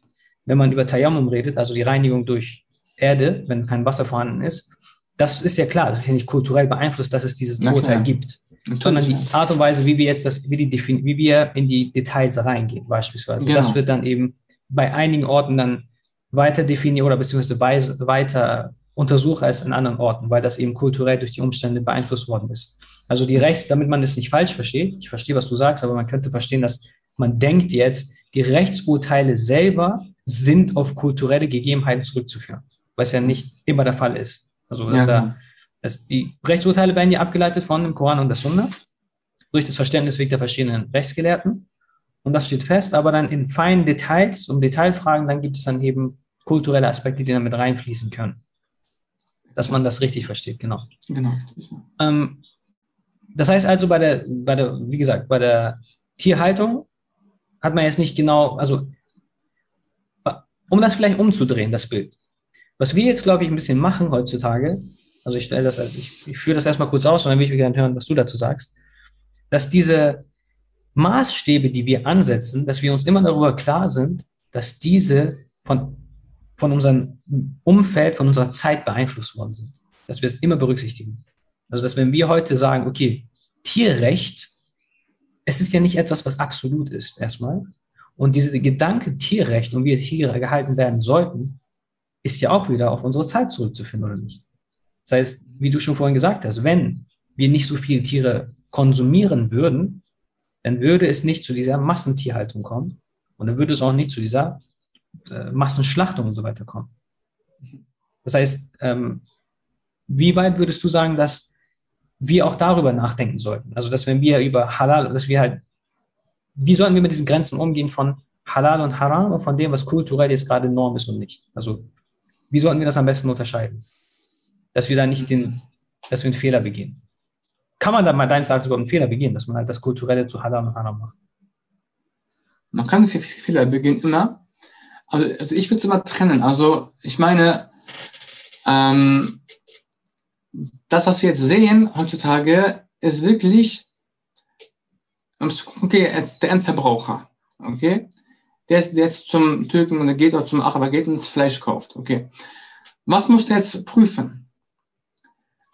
A: wenn man über Tayammum redet, also die Reinigung durch Erde, wenn kein Wasser vorhanden ist, das ist ja klar, das ist ja nicht kulturell beeinflusst, dass es dieses Urteil gibt, Natürlich. sondern die Art und Weise, wie wir jetzt das, wie, die, wie wir in die Details reingehen, beispielsweise. Genau. Das wird dann eben bei einigen Orten dann weiter definiert oder beziehungsweise weiter untersucht als in anderen Orten, weil das eben kulturell durch die Umstände beeinflusst worden ist. Also die Rechts, damit man das nicht falsch versteht, ich verstehe, was du sagst, aber man könnte verstehen, dass man denkt jetzt, die Rechtsurteile selber sind auf kulturelle Gegebenheiten zurückzuführen, was ja nicht immer der Fall ist. Also dass ja, da, genau. dass die Rechtsurteile werden ja abgeleitet von dem Koran und der Sunna durch das Verständnisweg der verschiedenen Rechtsgelehrten. Und das steht fest, aber dann in feinen Details, um Detailfragen, dann gibt es dann eben kulturelle Aspekte, die dann mit reinfließen können. Dass man das richtig versteht, genau. Genau. Ähm, das heißt also, bei der, bei der, wie gesagt, bei der Tierhaltung hat man jetzt nicht genau, also um das vielleicht umzudrehen, das Bild. Was wir jetzt, glaube ich, ein bisschen machen heutzutage, also ich stelle das als, ich, ich führe das erstmal kurz aus und dann will ich gerne hören, was du dazu sagst, dass diese Maßstäbe, die wir ansetzen, dass wir uns immer darüber klar sind, dass diese von, von unserem Umfeld, von unserer Zeit beeinflusst worden sind. Dass wir es immer berücksichtigen. Also, dass wenn wir heute sagen, okay, Tierrecht es ist ja nicht etwas, was absolut ist, erstmal. Und diese Gedanke Tierrecht und wie Tiere gehalten werden sollten, ist ja auch wieder auf unsere Zeit zurückzuführen, oder nicht? Das heißt, wie du schon vorhin gesagt hast, wenn wir nicht so viele Tiere konsumieren würden, dann würde es nicht zu dieser Massentierhaltung kommen und dann würde es auch nicht zu dieser äh, Massenschlachtung und so weiter kommen. Das heißt, ähm, wie weit würdest du sagen, dass wir auch darüber nachdenken sollten? Also, dass wenn wir über Halal, dass wir halt, wie sollten wir mit diesen Grenzen umgehen von Halal und Haram und von dem, was kulturell jetzt gerade Norm ist und nicht? Also, wie sollten wir das am besten unterscheiden? Dass wir da nicht den, dass wir einen Fehler begehen. Kann man dann mal deinen Sagen sogar einen Fehler begehen, dass man halt das Kulturelle zu Halal und Haram macht?
B: Man kann Fehler begehen immer. Also, also ich würde es immer trennen. Also ich meine, ähm, das, was wir jetzt sehen heutzutage, ist wirklich, okay, jetzt der Endverbraucher, okay, der ist jetzt zum Türken der geht auch zum Araber, geht und das Fleisch kauft, okay. Was muss der jetzt prüfen?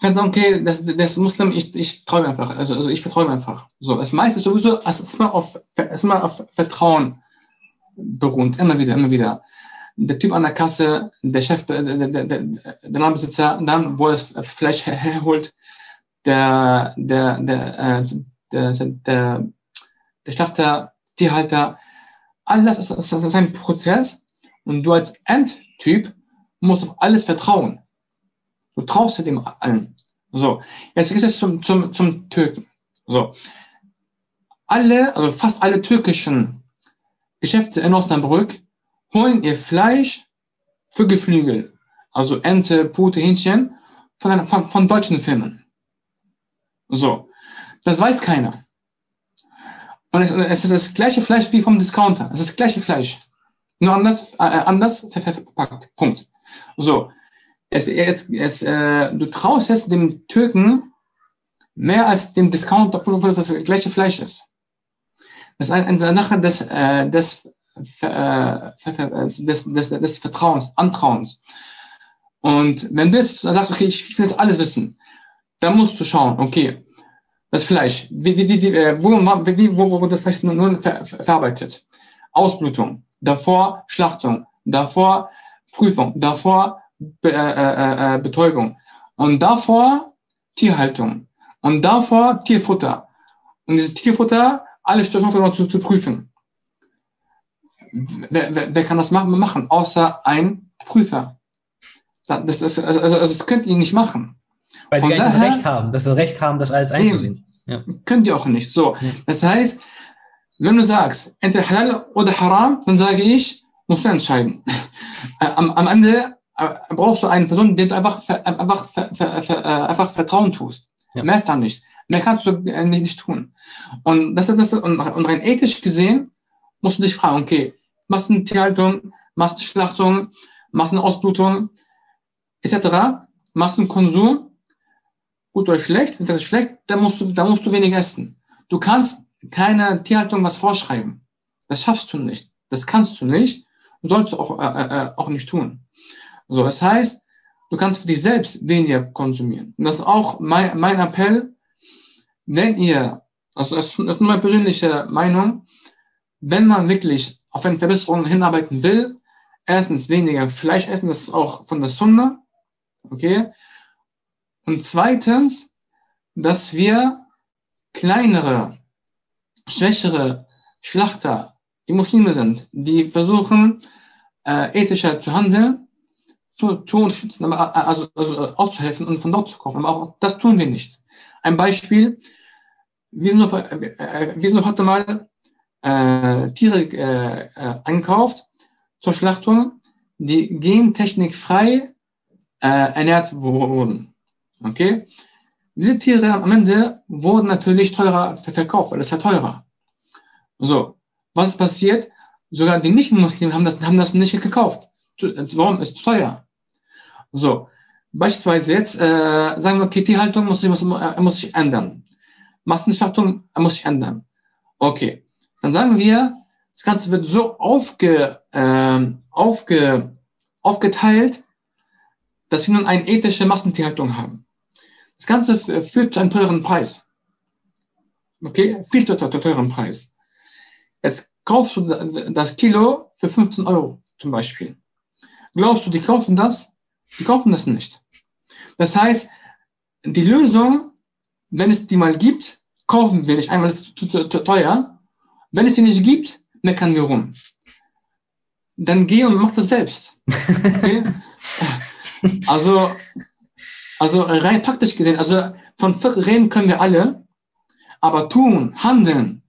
B: Kann sagen, okay, das, das Muslim, ich, ich traue einfach, also, also ich vertraue einfach. So, das meiste ist sowieso erstmal auf, erstmal auf Vertrauen beruht, immer wieder, immer wieder der Typ an der Kasse, der Chef, der, der, der, der Ladenbesitzer, dann, wo er das Fleisch herholt, der, der, der, äh, der, der, der Schlachter, Tierhalter, alles ist, ist, ist ein Prozess und du als Endtyp musst auf alles vertrauen. Du traust ja dem allen. So, jetzt geht es zum, zum, zum Türken. So, alle, also fast alle türkischen Geschäfte in Osnabrück holen ihr Fleisch für Geflügel, also Ente, Pute, Hähnchen, von, einer, von, von deutschen Firmen. So, das weiß keiner. Und es, es, ist das gleiche Fleisch wie vom Discounter. Es ist das gleiche Fleisch. Nur anders, äh, anders verpackt. Punkt. So. Es, es, es, äh, du traust jetzt dem Türken mehr als dem Discounter, obwohl es das gleiche Fleisch ist. Das ist eine, Sache des, äh, des äh, des, des, des Vertrauens, Antrauens. Und wenn du jetzt sagst, okay, ich will das alles wissen, dann musst du schauen, okay, das Fleisch, wie, wie, wie, äh, wo, wie, wo, wo, wo das Fleisch nun ver, verarbeitet. Ausblutung, davor Schlachtung, davor Prüfung, davor Be, äh, äh, äh, Betäubung und davor Tierhaltung und davor Tierfutter. Und dieses Tierfutter, alle Stoffe zu, zu prüfen wer, wer, wer kann das machen, außer ein Prüfer? Das, das, also, also das könnt ihr nicht machen.
A: Weil sie gar nicht das Recht haben, dass sie das Recht haben, das alles einzusehen.
B: Ja. Könnt ihr auch nicht. So, ja. das heißt, wenn du sagst, entweder halal oder haram, dann sage ich, musst du entscheiden. Äh, am, am Ende äh, brauchst du eine Person, der du einfach, einfach, äh, einfach Vertrauen tust. Ja. Mehr ist da nicht. Mehr kannst du nicht, tun. Und, das, das, und, und rein ethisch gesehen musst du dich fragen, okay, Massentierhaltung, Massenschlachtung, Massenausblutung etc., Massenkonsum, gut oder schlecht, wenn das schlecht, dann musst du, dann musst du wenig essen. Du kannst keine Tierhaltung was vorschreiben. Das schaffst du nicht. Das kannst du nicht und sollst du auch, äh, äh, äh, auch nicht tun. So, das heißt, du kannst für dich selbst weniger konsumieren. Und das ist auch mein, mein Appell, wenn ihr, also das ist nur meine persönliche Meinung, wenn man wirklich auf eine Verbesserung hinarbeiten will, erstens weniger Fleisch essen, das ist auch von der Sunna, okay? Und zweitens, dass wir kleinere, schwächere Schlachter, die Muslime sind, die versuchen, äh, ethischer zu handeln, zu, zu unterstützen, also, also auszuhelfen und von dort zu kaufen. Aber auch das tun wir nicht. Ein Beispiel, wir sind noch, äh, wir sind noch heute mal äh, Tiere äh, äh, einkauft zur Schlachtung, die gentechnikfrei äh, ernährt wurden. Okay? Diese Tiere am Ende wurden natürlich teurer verkauft, weil es ja teurer. So, was ist passiert? Sogar die Nicht-Muslime haben das, haben das nicht gekauft. Warum? Ist teuer. So, beispielsweise jetzt äh, sagen wir, okay, Tierhaltung muss sich, muss, äh, muss sich ändern. Massenschlachtung muss sich ändern. Okay, dann sagen wir, das Ganze wird so aufge, äh, aufge, aufgeteilt, dass wir nun eine ethische Massentierhaltung haben. Das Ganze führt zu einem teuren Preis. Okay, viel zu teuren Preis. Jetzt kaufst du das Kilo für 15 Euro zum Beispiel. Glaubst du, die kaufen das? Die kaufen das nicht. Das heißt, die Lösung, wenn es die mal gibt, kaufen wir nicht einmal, ist zu, zu, zu teuer. Wenn es sie nicht gibt, meckern wir rum. Dann geh und mach das selbst. Okay? also, also rein praktisch gesehen, also von Fiqh reden können wir alle, aber tun, handeln,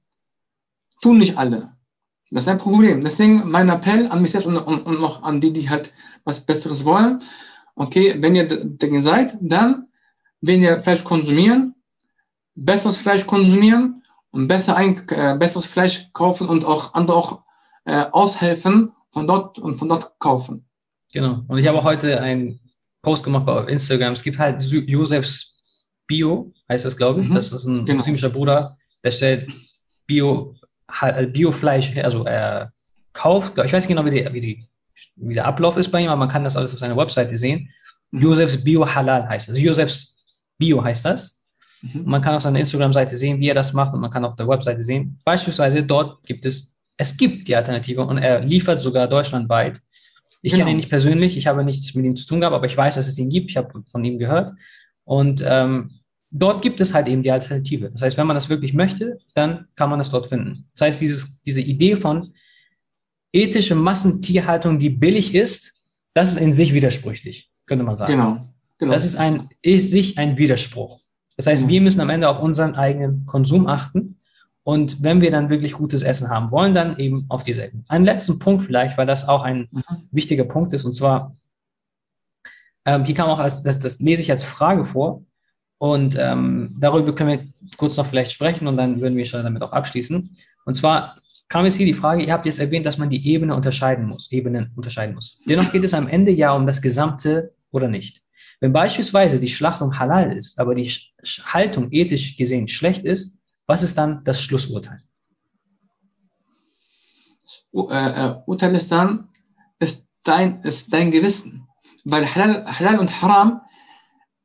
B: tun nicht alle. Das ist ein Problem. Deswegen mein Appell an mich selbst und, und, und noch an die, die halt was Besseres wollen. Okay, wenn ihr Dinge seid, dann weniger Fleisch konsumieren, besseres Fleisch konsumieren und besser ein, äh, besseres Fleisch kaufen und auch andere auch äh, aushelfen von dort und von dort kaufen.
A: Genau. Und ich habe heute einen Post gemacht auf Instagram. Es gibt halt Josefs Bio, heißt das, glaube ich. Mhm. Das ist ein genau. muslimischer Bruder, der stellt Bio, äh, Biofleisch her. Also er kauft, ich weiß nicht genau, wie, die, wie, die, wie der Ablauf ist bei ihm, aber man kann das alles auf seiner Webseite sehen. Mhm. Josefs Bio Halal heißt das. Josefs Bio heißt das. Mhm. Man kann auf seiner Instagram-Seite sehen, wie er das macht und man kann auf der Webseite sehen. Beispielsweise dort gibt es, es gibt die Alternative und er liefert sogar deutschlandweit. Ich genau. kenne ihn nicht persönlich, ich habe nichts mit ihm zu tun gehabt, aber ich weiß, dass es ihn gibt, ich habe von ihm gehört. Und ähm, dort gibt es halt eben die Alternative. Das heißt, wenn man das wirklich möchte, dann kann man das dort finden. Das heißt, dieses, diese Idee von ethische Massentierhaltung, die billig ist, das ist in sich widersprüchlich, könnte man sagen.
B: Genau. genau.
A: Das ist ein, ist sich ein Widerspruch. Das heißt, mhm. wir müssen am Ende auf unseren eigenen Konsum achten. Und wenn wir dann wirklich gutes Essen haben wollen, dann eben auf diese Ecken. Einen letzten Punkt vielleicht, weil das auch ein mhm. wichtiger Punkt ist. Und zwar, ähm, hier kam auch als, das, das lese ich als Frage vor. Und ähm, darüber können wir kurz noch vielleicht sprechen und dann würden wir schon damit auch abschließen. Und zwar kam jetzt hier die Frage, ihr habt jetzt erwähnt, dass man die Ebene unterscheiden muss, Ebenen unterscheiden muss. Dennoch geht es am Ende ja um das Gesamte oder nicht. Wenn beispielsweise die Schlachtung halal ist, aber die Haltung ethisch gesehen schlecht ist, was ist dann das Schlussurteil?
B: Das äh, äh, Urteil ist dann, ist dein, ist dein Gewissen. Weil Halal, Halal und Haram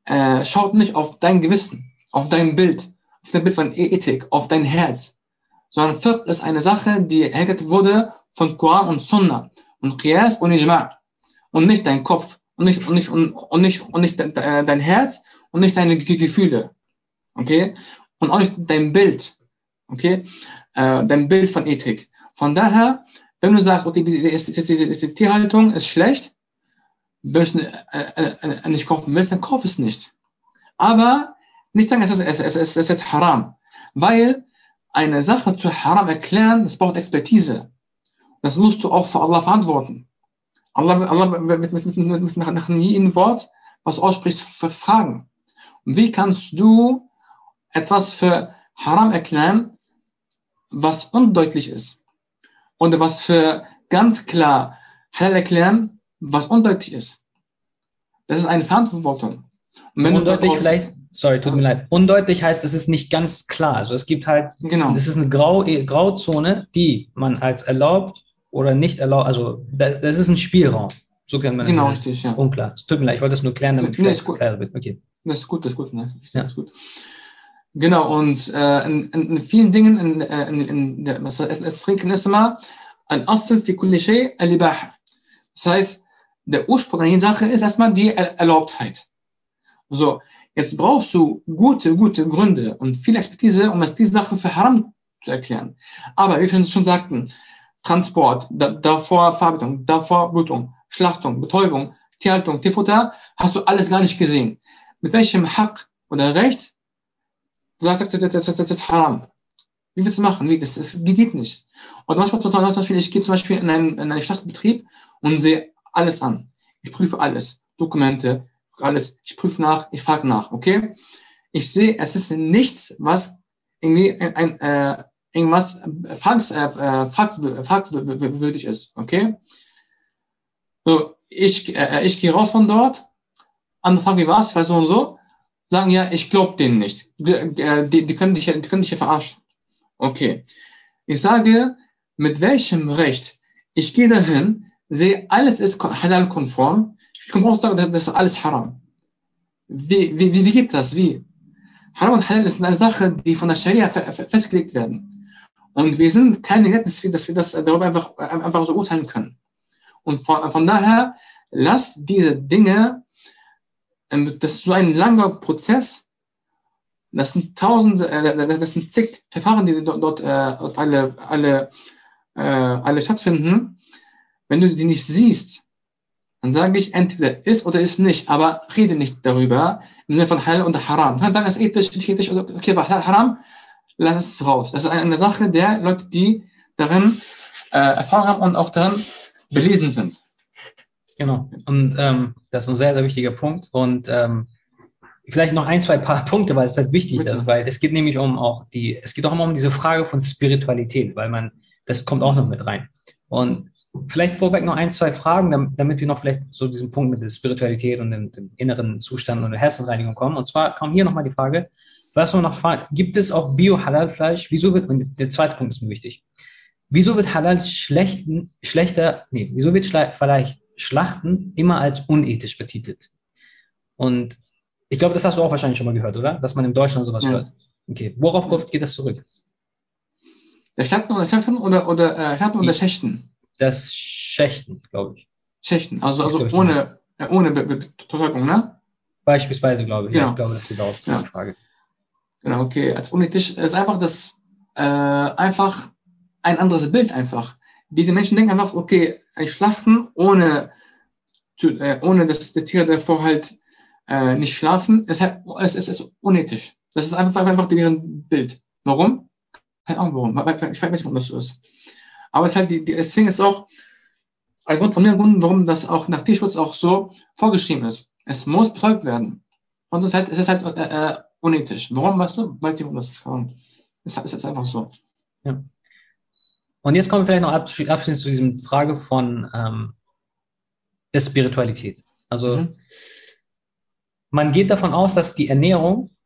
B: äh, schaut nicht auf dein Gewissen, auf dein Bild, auf dein Bild von e-, Ethik, auf dein Herz, sondern Fiqh ist eine Sache, die hergeleitet wurde von Koran und Sunnah und Qiyas und Ijma' und nicht dein Kopf und nicht, und nicht, und, und nicht, und nicht äh, dein Herz und nicht deine Gefühle. Okay? Und auch nicht dein Bild. Okay? Äh, dein Bild von Ethik. Von daher, wenn du sagst, okay, die, die, die, die Tierhaltung ist schlecht, willst du äh, äh, äh, nicht kaufen willst, dann kauf es nicht. Aber nicht sagen, es ist, es, ist, es ist jetzt haram. Weil eine Sache zu haram erklären, das braucht Expertise. Das musst du auch für Allah verantworten. Allah, Allah wird mit, mit, mit, nach jedem Wort, was aussprichst, fragen. Und wie kannst du etwas für haram erklären, was undeutlich ist? Und was für ganz klar halal erklären, was undeutlich ist. Das ist eine Verantwortung.
A: Und wenn undeutlich vielleicht, sorry, tut mir leid. Undeutlich heißt, es ist nicht ganz klar. Also es gibt halt, genau. das ist eine Grau, Grauzone, die man als erlaubt oder nicht erlaubt, also das ist ein Spielraum. So kann man
B: genau, das. Genau, richtig, ja.
A: Unklar. Es tut mir leid, ich wollte das nur klären, damit
B: nee, vielleicht klar
A: wird. Okay.
B: Das ist gut, das ist gut, ne? Ja. Das ist gut. Genau, und äh, in, in, in, vielen Dingen, in, in, in der, was Essen, Essen, Trinken ist immer ein Asl fi kulli shay al-ibah. Das heißt, der Ursprung an der Sache ist erstmal die Erlaubtheit. So, jetzt brauchst du gute, gute Gründe und viel Expertise, um diese Sache für Haram zu erklären. Aber wie wir schon sagten, Transport, da, davor Verarbeitung, davor Blutung, Schlachtung, Betäubung, Tierhaltung, Tierfutter, hast du alles gar nicht gesehen. Mit welchem Hack oder Recht du sagst, das, das, das, das ist Haram. Wie willst du machen? Wie? Das, das geht nicht. Und manchmal, zum Beispiel, ich gehe zum Beispiel in einen, in einen Schlachtbetrieb und sehe alles an. Ich prüfe alles. Dokumente, alles. Ich prüfe nach, ich frage nach, okay? Ich sehe, es ist nichts, was irgendwie ein, ein äh, irgendwas fragt, äh, fragt, fragwürdig ist, okay? So, ich, äh, ich gehe raus von dort, andere fragen, wie ich weiß so und so, sagen, ja, ich glaube denen nicht. Die, äh, die, die, können dich, die können dich ja verarschen. Okay. Ich sage, mit welchem Recht? Ich gehe dahin, sehe, alles ist halal-konform. Ich komme auch sagen, das ist alles haram. Wie, wie, wie geht das? Wie? Haram und Halal ist eine Sache, die von der Scharia festgelegt werden. Und wir sind keine Gesetze, dass wir das darüber einfach, einfach so urteilen können. Und von, von daher, lasst diese Dinge, das ist so ein langer Prozess, das sind tausende, äh, das sind zig Verfahren, die dort, dort, äh, dort alle, alle, äh, alle stattfinden. Wenn du die nicht siehst, dann sage ich, entweder ist oder ist nicht, aber rede nicht darüber im Sinne von Halal und Haram. Du kannst sagen, es ist ethisch, nicht ethisch, oder okay, aber Haram, lass es raus. Das ist eine Sache der Leute, die darin äh, Erfahrung haben und auch darin belesen sind.
A: Genau. Und ähm, das ist ein sehr, sehr wichtiger Punkt. Und ähm, vielleicht noch ein, zwei paar Punkte, weil es halt wichtig Bitte. ist, weil es geht nämlich um auch die, es geht auch immer um diese Frage von Spiritualität, weil man, das kommt auch noch mit rein. Und vielleicht vorweg noch ein, zwei Fragen, damit wir noch vielleicht so diesen Punkt mit der Spiritualität und dem, dem inneren Zustand und der Herzensreinigung kommen. Und zwar kam hier nochmal die Frage, was man noch fragt, gibt es auch Bio-Halal-Fleisch? Wieso wird, und der zweite Punkt ist mir wichtig, wieso wird Halal schlechten, schlechter, nee, wieso wird vielleicht Schlachten immer als unethisch betitelt? Und ich glaube, das hast du auch wahrscheinlich schon mal gehört, oder? Dass man in Deutschland sowas ja. hört. Okay, worauf geht das zurück?
B: Der Schlachten oder Schlachten oder, oder äh, Schlachten oder Schächten?
A: Das Schächten, glaube ich.
B: Schächten, also, also ohne, äh, ohne Be Be Betäubung, ne?
A: Beispielsweise, glaube ich. Genau. Ja, ich glaube, das geht auch zu ja. Frage.
B: Genau, okay. Als unethisch ist einfach das, äh, einfach ein anderes Bild einfach. Diese Menschen denken einfach, okay, ein Schlachten ohne, zu, äh, ohne dass der Tier davor halt äh, nicht schlafen, ist halt, es, es ist unethisch. Das ist einfach, einfach deren Bild. Warum? Keine Ahnung warum. Ich weiß nicht, warum das so ist. Aber es ist halt, die, die, deswegen ist auch ein Grund von mir, Grund, warum das auch nach Tierschutz auch so vorgeschrieben ist. Es muss betäubt werden. Und es ist halt, es ist halt äh, äh unethisch. Warum, weißt du? Weil die das ist. Es ist einfach so.
A: Ja. Und jetzt kommen wir vielleicht noch abschließend zu diesem Frage von ähm, der Spiritualität. Also mhm. man geht davon aus, dass die Ernährung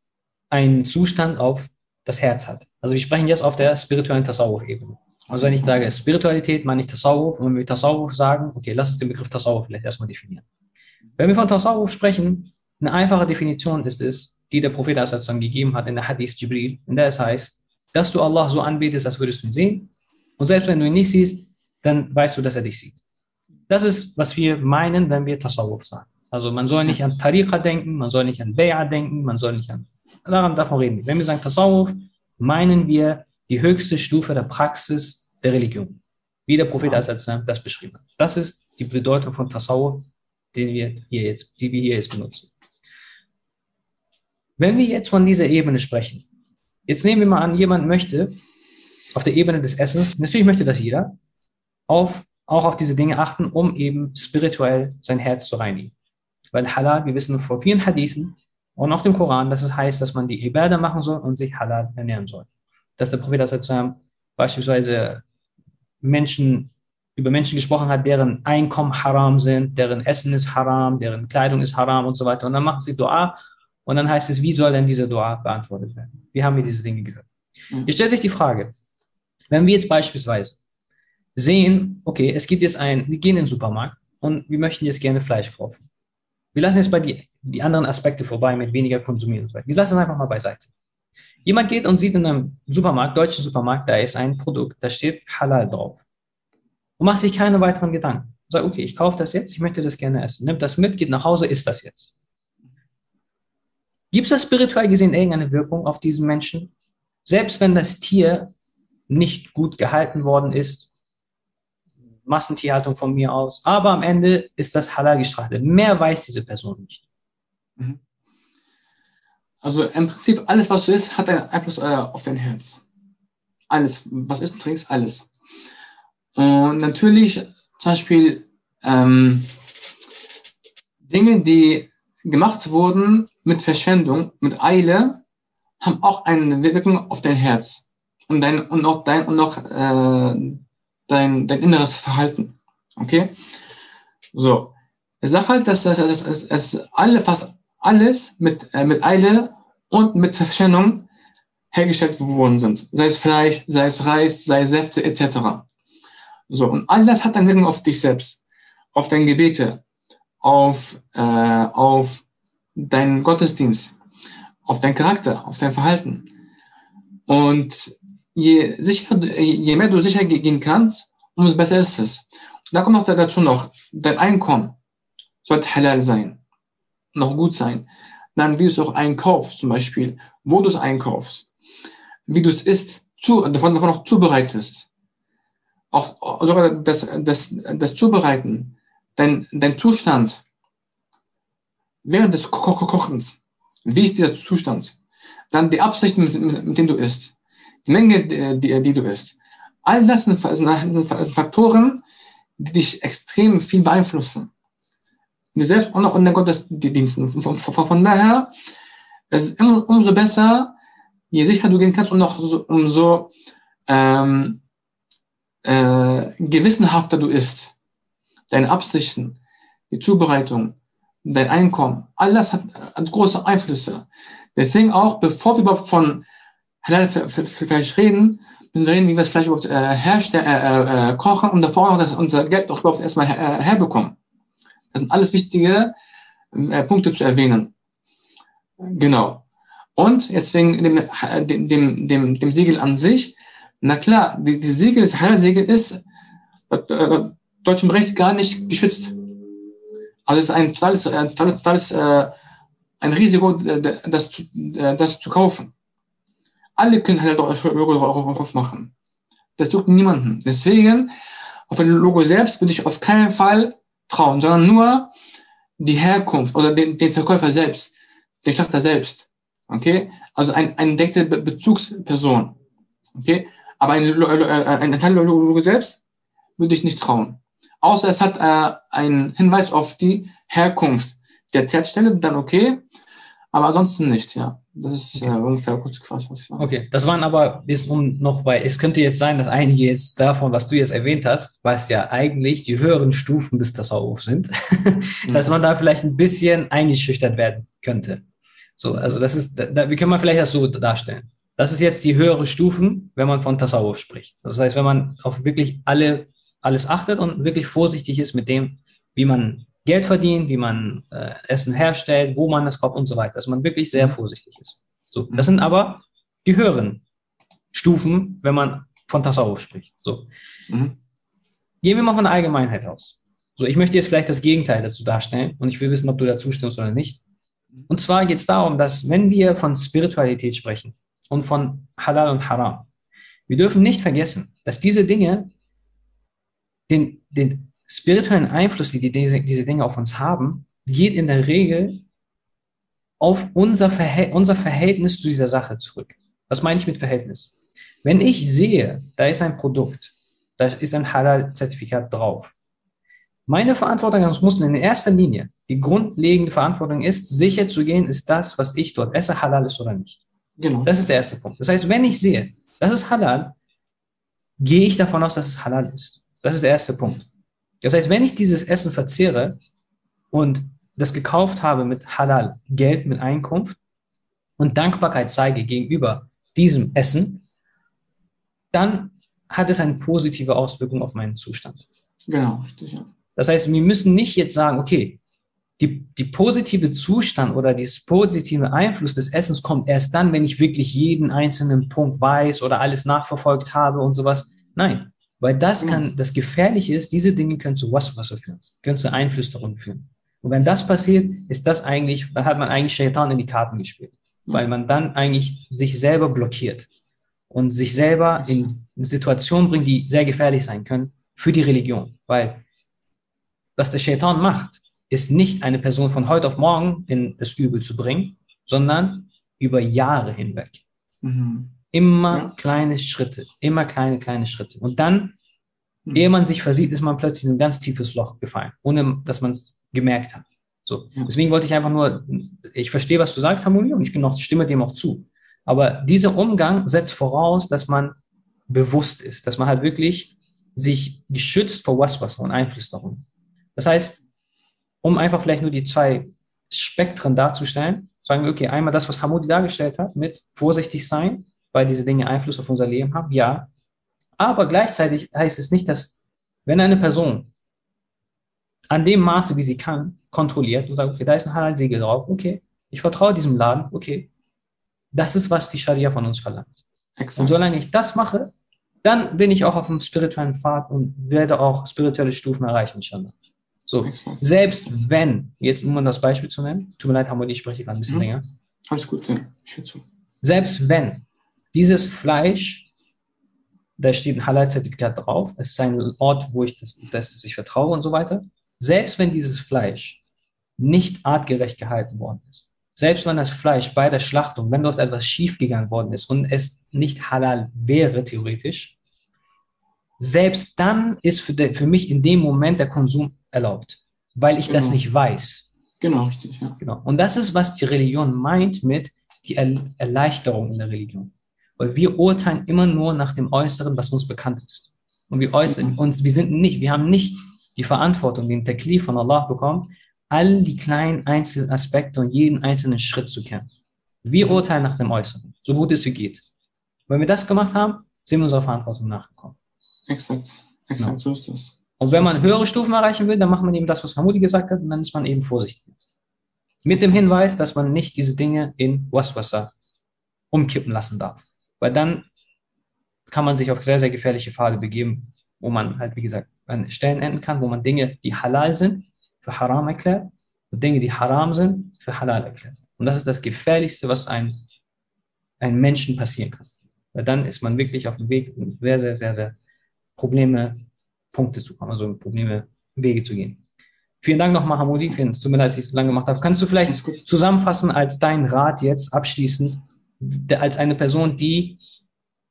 A: einen Zustand auf das Herz hat. Also wir sprechen jetzt auf der spirituellen Tasawwuf-Ebene. Also wenn ich sage Spiritualität, meine ich Tasawwuf. Und wenn wir Tasawwuf sagen, okay, lass uns den Begriff Tasawwuf vielleicht erstmal definieren. Wenn wir von Tasawwuf sprechen, eine einfache Definition ist es, die der Prophet Assalam gegeben hat in der Hadith Jibril, in der es heißt, dass du Allah so anbetest, als würdest du ihn sehen. Und selbst wenn du ihn nicht siehst, dann weißt du, dass er dich sieht. Das ist, was wir meinen, wenn wir Tasawwuf sagen. Also man soll nicht an Tariqa denken, man soll nicht an Bay'a denken, man soll nicht an, daran davon reden. Wenn wir sagen Tasawwuf, meinen wir die höchste Stufe der Praxis der Religion. Wie der Prophet das beschrieben hat. Das ist die Bedeutung von Tasawwuf, den wir hier jetzt, die wir hier jetzt benutzen. Wenn wir jetzt von dieser Ebene sprechen, jetzt nehmen wir mal an, jemand möchte auf der Ebene des Essens, natürlich möchte das jeder, auf, auch auf diese Dinge achten, um eben spirituell sein Herz zu reinigen. Weil Halal, wir wissen vor vielen Hadithen und auch dem Koran, dass es heißt, dass man die Ibadah machen soll und sich Halal ernähren soll. Dass der Prophet das beispielsweise Menschen über Menschen gesprochen hat, deren Einkommen haram sind, deren Essen ist haram, deren Kleidung ist haram und so weiter. Und dann macht sie Dua und dann heißt es, wie soll denn diese Dua beantwortet werden? Wie haben wir diese Dinge gehört? Mhm. Hier stellt sich die Frage, wenn wir jetzt beispielsweise sehen, okay, es gibt jetzt ein, wir gehen in den Supermarkt und wir möchten jetzt gerne Fleisch kaufen. Wir lassen jetzt bei die, die anderen Aspekte vorbei mit weniger konsumieren und so weiter. Wir lassen es einfach mal beiseite. Jemand geht und sieht in einem Supermarkt, deutschen Supermarkt, da ist ein Produkt, da steht Halal drauf. Und macht sich keine weiteren Gedanken. Sagt, okay, ich kaufe das jetzt, ich möchte das gerne essen. Nimmt das mit, geht nach Hause, isst das jetzt. Gibt es das spirituell gesehen irgendeine Wirkung auf diesen Menschen? Selbst wenn das Tier nicht gut gehalten worden ist, Massentierhaltung von mir aus, aber am Ende ist das halal gestrahlt. Mehr weiß diese Person nicht. Mhm.
B: Also im Prinzip alles, was du isst, hat einen Einfluss äh, auf dein Herz. Alles, was isst und trinkst, alles. Und natürlich zum Beispiel ähm, Dinge, die gemacht wurden mit Verschwendung, mit Eile, haben auch eine Wirkung auf dein Herz und dein und auch dein und auch äh, dein, dein inneres Verhalten. Okay? So. Ich sage halt, dass, dass, dass, dass, alle, fast alles mit, äh, mit Eile und mit Verschwendung hergestellt worden sind. Sei es Fleisch, sei es Reis, sei es Säfte, etc. So, und all das hat eine Wirkung auf dich selbst, auf deine Gebete, auf, äh, auf deinen Gottesdienst, auf deinen Charakter, auf dein Verhalten. Und je, sicher, je mehr du sicher gehen kannst, umso besser ist es. Da kommt noch dazu noch, dein Einkommen sollte halal sein, noch gut sein. Dann, wie du es auch einkaufst, zum Beispiel, wo du es einkaufst, wie du es isst, zu, davon, davon auch zubereitest. Auch sogar das, das, das Zubereiten, dein, dein Zustand während des Ko Ko Kochens. Wie ist dieser Zustand? Dann die Absicht, mit, mit, mit dem du isst. Die Menge, die, die du isst. All das sind, sind, Faktoren, die dich extrem viel beeinflussen. Die selbst auch noch in den Gottesdiensten. Von, von, von daher es ist es umso besser, je sicher du gehen kannst und noch so, umso ähm, äh, gewissenhafter du isst. Deine Absichten, die Zubereitung, dein Einkommen, all das hat, hat große Einflüsse. Deswegen auch, bevor wir überhaupt von Halal Fleisch reden, müssen reden, wie wir das Fleisch überhaupt äh, herstellen, äh, äh, kochen und davor das, unser Geld auch überhaupt erstmal her, äh, herbekommen. Das sind alles wichtige äh, Punkte zu erwähnen. Genau. Und jetzt wegen dem, dem, dem, dem, dem Siegel an sich. Na klar, die, die Siegel, das Halal-Siegel ist äh, deutschem Recht gar nicht geschützt. Also es ist ein totales, ein totales, äh, ein Risiko, das das zu kaufen. Alle können halt Logo drauf machen. Das juckt niemanden. Deswegen, auf ein Logo selbst würde ich auf keinen Fall trauen, sondern nur die Herkunft oder den, den Verkäufer selbst, den Schlachter selbst. Okay? Also ein, ein entdeckte Bezugsperson. Okay? Aber ein, ein, ein Logo selbst würde ich nicht trauen. Außer es hat äh, einen Hinweis auf die Herkunft der Herstellung, dann okay. Aber ansonsten nicht, ja. Das ist okay. äh, ungefähr kurz gefasst, was ich
A: war. Okay, das waren aber bis um noch, weil es könnte jetzt sein, dass einige jetzt davon, was du jetzt erwähnt hast, was ja eigentlich die höheren Stufen des Tasawuf sind, dass man da vielleicht ein bisschen eingeschüchtert werden könnte. So, also das ist, da, wie können wir vielleicht das so darstellen? Das ist jetzt die höhere Stufen, wenn man von Tasawuf spricht. Das heißt, wenn man auf wirklich alle, alles achtet und wirklich vorsichtig ist mit dem, wie man Geld verdient, wie man äh, Essen herstellt, wo man das kauft und so weiter. Dass man wirklich sehr vorsichtig ist. So, das sind aber die höheren Stufen, wenn man von Tasawuf spricht. So. Mhm. Gehen wir mal von der Allgemeinheit aus. So, ich möchte jetzt vielleicht das Gegenteil dazu darstellen und ich will wissen, ob du dazu stimmst oder nicht. Und zwar geht es darum, dass wenn wir von Spiritualität sprechen und von Halal und Haram, wir dürfen nicht vergessen, dass diese Dinge den, den spirituellen Einfluss, die diese, diese Dinge auf uns haben, geht in der Regel auf unser, Verhält unser Verhältnis zu dieser Sache zurück. Was meine ich mit Verhältnis? Wenn ich sehe, da ist ein Produkt, da ist ein Halal-Zertifikat drauf. Meine Verantwortung als Muslim in erster Linie, die grundlegende Verantwortung ist, sicher zu gehen, ist das, was ich dort esse, halal ist oder nicht. Genau. Das ist der erste Punkt. Das heißt, wenn ich sehe, das ist halal, gehe ich davon aus, dass es halal ist. Das ist der erste Punkt. Das heißt, wenn ich dieses Essen verzehre und das gekauft habe mit Halal, Geld, mit Einkunft und Dankbarkeit zeige gegenüber diesem Essen, dann hat es eine positive Auswirkung auf meinen Zustand.
B: Genau, richtig. Ja.
A: Das heißt, wir müssen nicht jetzt sagen, okay, die, die positive Zustand oder das positive Einfluss des Essens kommt erst dann, wenn ich wirklich jeden einzelnen Punkt weiß oder alles nachverfolgt habe und sowas. Nein, weil das kann, das Gefährliche ist, diese Dinge können zu Waswasser führen, können zu Einflüsterungen führen. Und wenn das passiert, ist das eigentlich, dann hat man eigentlich Shaitan in die Karten gespielt. Weil man dann eigentlich sich selber blockiert und sich selber in Situationen bringt, die sehr gefährlich sein können für die Religion. Weil was der Shaitan macht, ist nicht eine Person von heute auf morgen in das Übel zu bringen, sondern über Jahre hinweg. Mhm. Immer ja. kleine Schritte, immer kleine, kleine Schritte. Und dann, mhm. ehe man sich versieht, ist man plötzlich in ein ganz tiefes Loch gefallen, ohne dass man es gemerkt hat. So. Ja. Deswegen wollte ich einfach nur, ich verstehe, was du sagst, Harmonie, und ich bin noch, stimme dem auch zu. Aber dieser Umgang setzt voraus, dass man bewusst ist, dass man halt wirklich sich geschützt vor Waswas und Einflüsterung. Das heißt, um einfach vielleicht nur die zwei Spektren darzustellen, sagen wir, okay, einmal das, was Hamudi dargestellt hat, mit vorsichtig sein weil diese Dinge Einfluss auf unser Leben haben? Ja. Aber gleichzeitig heißt es nicht, dass wenn eine Person an dem Maße, wie sie kann, kontrolliert und sagt, okay, da ist ein Halal-Siegel drauf, okay, ich vertraue diesem Laden, okay, Das ist, was die Scharia von uns verlangt. Und
B: Exakt.
A: solange ich das mache, dann bin ich auch auf dem spirituellen Pfad und werde auch spirituelle Stufen erreichen, inshallah. So,
B: Exakt.
A: selbst wenn, jetzt um das Beispiel zu nennen, tut mir leid, Hamid, ich spreche gerade ein bisschen
B: Mhm.
A: länger,
B: Alles gut, ja. Ich höre zu.
A: selbst wenn dieses Fleisch, da steht ein Halal-Zertifikat drauf, es ist ein Ort, wo ich das, das ich vertraue und so weiter, selbst wenn dieses Fleisch nicht artgerecht gehalten worden ist, selbst wenn das Fleisch bei der Schlachtung, wenn dort etwas schiefgegangen worden ist und es nicht halal wäre, theoretisch, selbst dann ist für, de, für mich in dem Moment der Konsum erlaubt, weil ich das
B: Genau.
A: nicht weiß.
B: Genau, richtig, ja.
A: Genau. Und das ist, was die Religion meint mit die er Erleichterung in der Religion. Weil wir urteilen immer nur nach dem Äußeren, was uns bekannt ist. Und wir äußern uns, wir sind nicht, wir haben nicht die Verantwortung, den Taklif von Allah bekommen, all die kleinen einzelnen Aspekte und jeden einzelnen Schritt zu kennen. Wir urteilen nach dem Äußeren, so gut es geht. Wenn wir das gemacht haben, sind wir unserer Verantwortung nachgekommen.
B: Exakt. Exakt, so ist das.
A: Und wenn man höhere Stufen erreichen will, dann macht man eben das, was Hamudi gesagt hat, und dann ist man eben vorsichtig. Mit dem Hinweis, dass man nicht diese Dinge in Waswasser umkippen lassen darf. Weil dann kann man sich auf sehr, sehr gefährliche Pfade begeben, wo man halt, wie gesagt, an Stellen enden kann, wo man Dinge, die halal sind, für haram erklärt und Dinge, die haram sind, für halal erklärt. Und das ist das Gefährlichste, was einem, einem Menschen passieren kann. Weil dann ist man wirklich auf dem Weg, in sehr, sehr, sehr, sehr Probleme, Punkte zu kommen, also Probleme, Wege zu gehen. Vielen Dank nochmal, Hamudi. Es tut mir leid, dass ich es so lange gemacht habe. Kannst du vielleicht zusammenfassen als dein Rat jetzt abschließend, als eine Person, die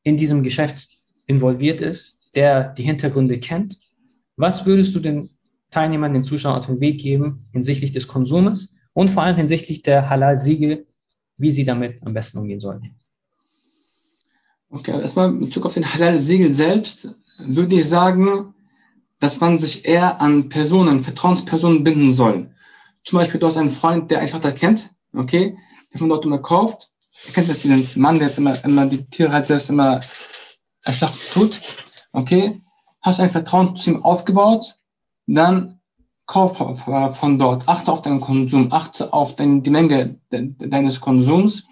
A: in diesem Geschäft involviert ist, der die Hintergründe kennt, was würdest du den Teilnehmern, den Zuschauern auf den Weg geben hinsichtlich des Konsumes und vor allem hinsichtlich der Halal-Siegel, wie sie damit am besten umgehen sollten?
B: Okay, erstmal in Bezug auf den Halal-Siegel selbst würde ich sagen, dass man sich eher an Personen, Vertrauenspersonen binden soll. Zum Beispiel, du hast einen Freund, der einen Schlachter kennt, okay, der von dort immer kauft. Er kennt jetzt diesen Mann, der jetzt immer, immer die Tiere hat, der es immer erschlachten tut, okay. Hast ein Vertrauen zu ihm aufgebaut, dann kauf von dort. Achte auf deinen Konsum, achte auf dein, die Menge de, deines Konsums.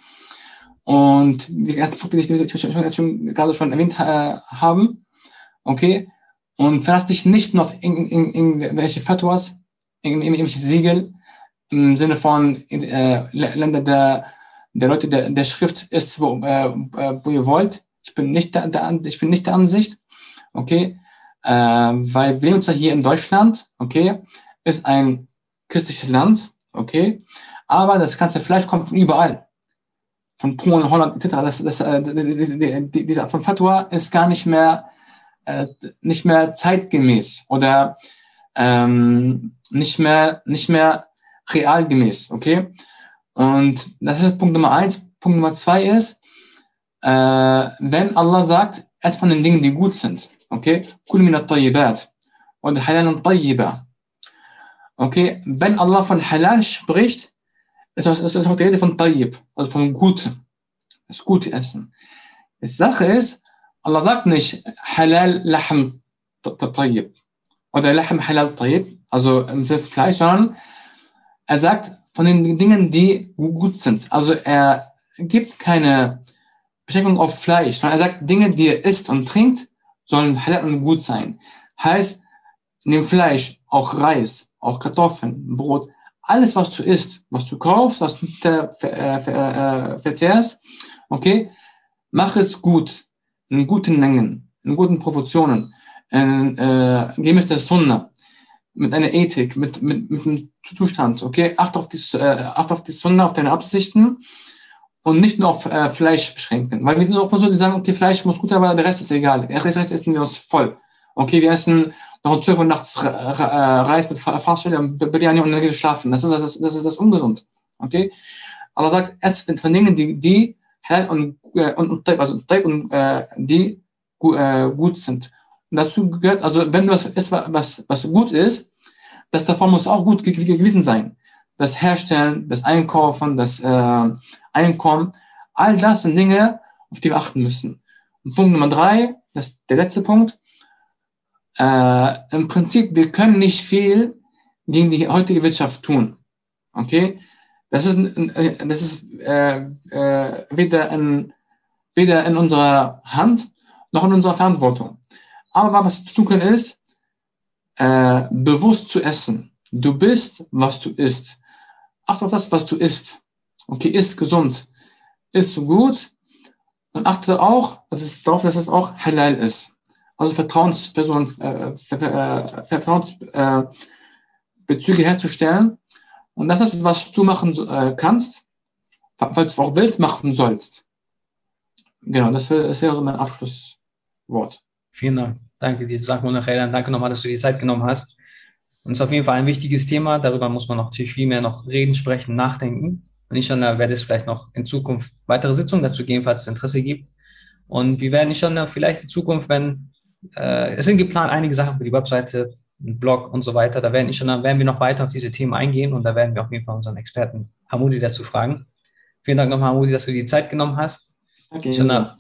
B: Und die ganzen Punkte, die ich schon, schon, schon, gerade schon erwähnt äh, haben, okay, und verlass dich nicht nur auf irgendwelche Fatwas, irgendwelche Siegel, im Sinne von äh, Länder der, der Leute der, der Schrift ist, wo, äh, wo ihr wollt. Ich bin nicht der, der, ich bin nicht der Ansicht, okay, äh, weil wir uns ja hier in Deutschland, okay, ist ein christliches Land, okay, aber das ganze Fleisch kommt von überall von Polen, Holland etc. Das, das, äh, die, die, diese Art von Fatwa ist gar nicht mehr äh, nicht mehr zeitgemäß oder ähm, nicht mehr nicht mehr realgemäß, okay? Und das ist Punkt Nummer eins. Punkt Nummer zwei ist, äh, wenn Allah sagt, erst von den Dingen, die gut sind, okay? Kul min at-tayyibat und halal tayyiba. Okay, wenn Allah von halal spricht, ist das auch die Rede von Tayyib, also von Gutem, das gute Essen. Die Sache ist, Allah sagt nicht Halal Lahm Tayyib oder Lahm Halal Tayyib, also im Fleisch, sondern er sagt von den Dingen, die gut sind. Also er gibt keine Beschränkung auf Fleisch, sondern er sagt, Dinge, die er isst und trinkt, sollen halal und gut sein. Heißt, dem Fleisch auch Reis, auch Kartoffeln, Brot, alles, was du isst, was du kaufst, was du ver, ver, ver, verzehrst, okay, mach es gut, in guten Mengen, in guten Proportionen, in, äh, gemäß der Sunna, mit einer Ethik, mit, mit, mit einem Zustand, okay, acht auf die, äh, acht auf die Sunna, auf deine Absichten und nicht nur auf äh, Fleisch beschränken, weil wir sind mal so, die sagen, okay, Fleisch muss gut, aber der Rest ist egal, der Rest, Rest essen wir uns voll. Okay, wir essen noch um 12 Uhr nachts Reis mit Fahrstelle, Biryani und dann geht schlafen. Das ist das, das ist das ungesund. Okay? Aber sagt, esst von Dingen, die, die halal und, äh, und, und, also, und äh, die äh, gut sind. Und dazu gehört, also wenn du was isst, was, was gut ist, das davon muss auch gut gewesen sein. Das Herstellen, das Einkaufen, das äh, Einkommen, all das sind Dinge, auf die wir achten müssen. Und Punkt Nummer drei, das ist der letzte Punkt, äh, im Prinzip, wir können nicht viel gegen die heutige Wirtschaft tun. Okay? Das ist, das ist äh, äh, weder, in, weder in unserer Hand noch in unserer Verantwortung. Aber was wir tun können ist, äh, bewusst zu essen. Du bist, was du isst. Achte auf das, was du isst. Okay, isst gesund, isst gut und achte auch dass es, darauf, dass es auch halal ist. Also Vertrauenspersonen, äh, Ver, äh, Vertrauensbezüge äh, herzustellen. Und das ist, was du machen äh, kannst, falls du auch willst, machen sollst. Genau, das wäre, so mein Abschlusswort.
A: Vielen Dank. Danke dir, Sakmona Khairan. Danke nochmal, dass du die Zeit genommen hast. Und es ist auf jeden Fall ein wichtiges Thema. Darüber muss man natürlich viel mehr noch reden, sprechen, nachdenken. Und inshallah werde es vielleicht noch in Zukunft weitere Sitzungen dazu geben, falls es Interesse gibt. Und wir werden inshallah vielleicht in Zukunft, wenn äh, es sind geplant einige Sachen für die Webseite, ein Blog und so weiter, da werden, inshallah, werden wir noch weiter auf diese Themen eingehen und da werden wir auf jeden Fall unseren Experten Hamudi dazu fragen. Vielen Dank nochmal, Hamudi, dass du die Zeit genommen hast. Okay, inshallah,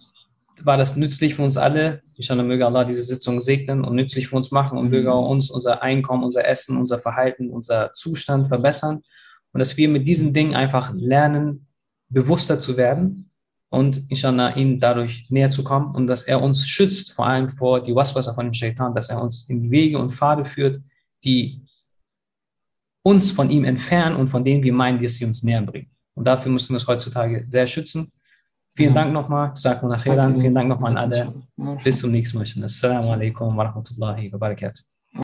A: war das nützlich für uns alle. Inshallah möge Allah diese Sitzung segnen und nützlich für uns machen und möge auch uns unser Einkommen, unser Essen, unser Verhalten, unser Zustand verbessern und dass wir mit diesen Dingen einfach lernen, bewusster zu werden und inshallah ihm dadurch näher zu kommen und dass er uns schützt, vor allem vor die Waswasser von dem Shaitan, dass er uns in Wege und Pfade führt, die uns von ihm entfernen und von denen wir meinen, dass sie uns näher bringen. Und dafür müssen wir uns heutzutage sehr schützen. Vielen Dank nochmal, sag mal nachher dann. Vielen Dank nochmal an alle. Bis zum nächsten Mal. Assalamu alaikum wa rahmatullahi wa barakatuh.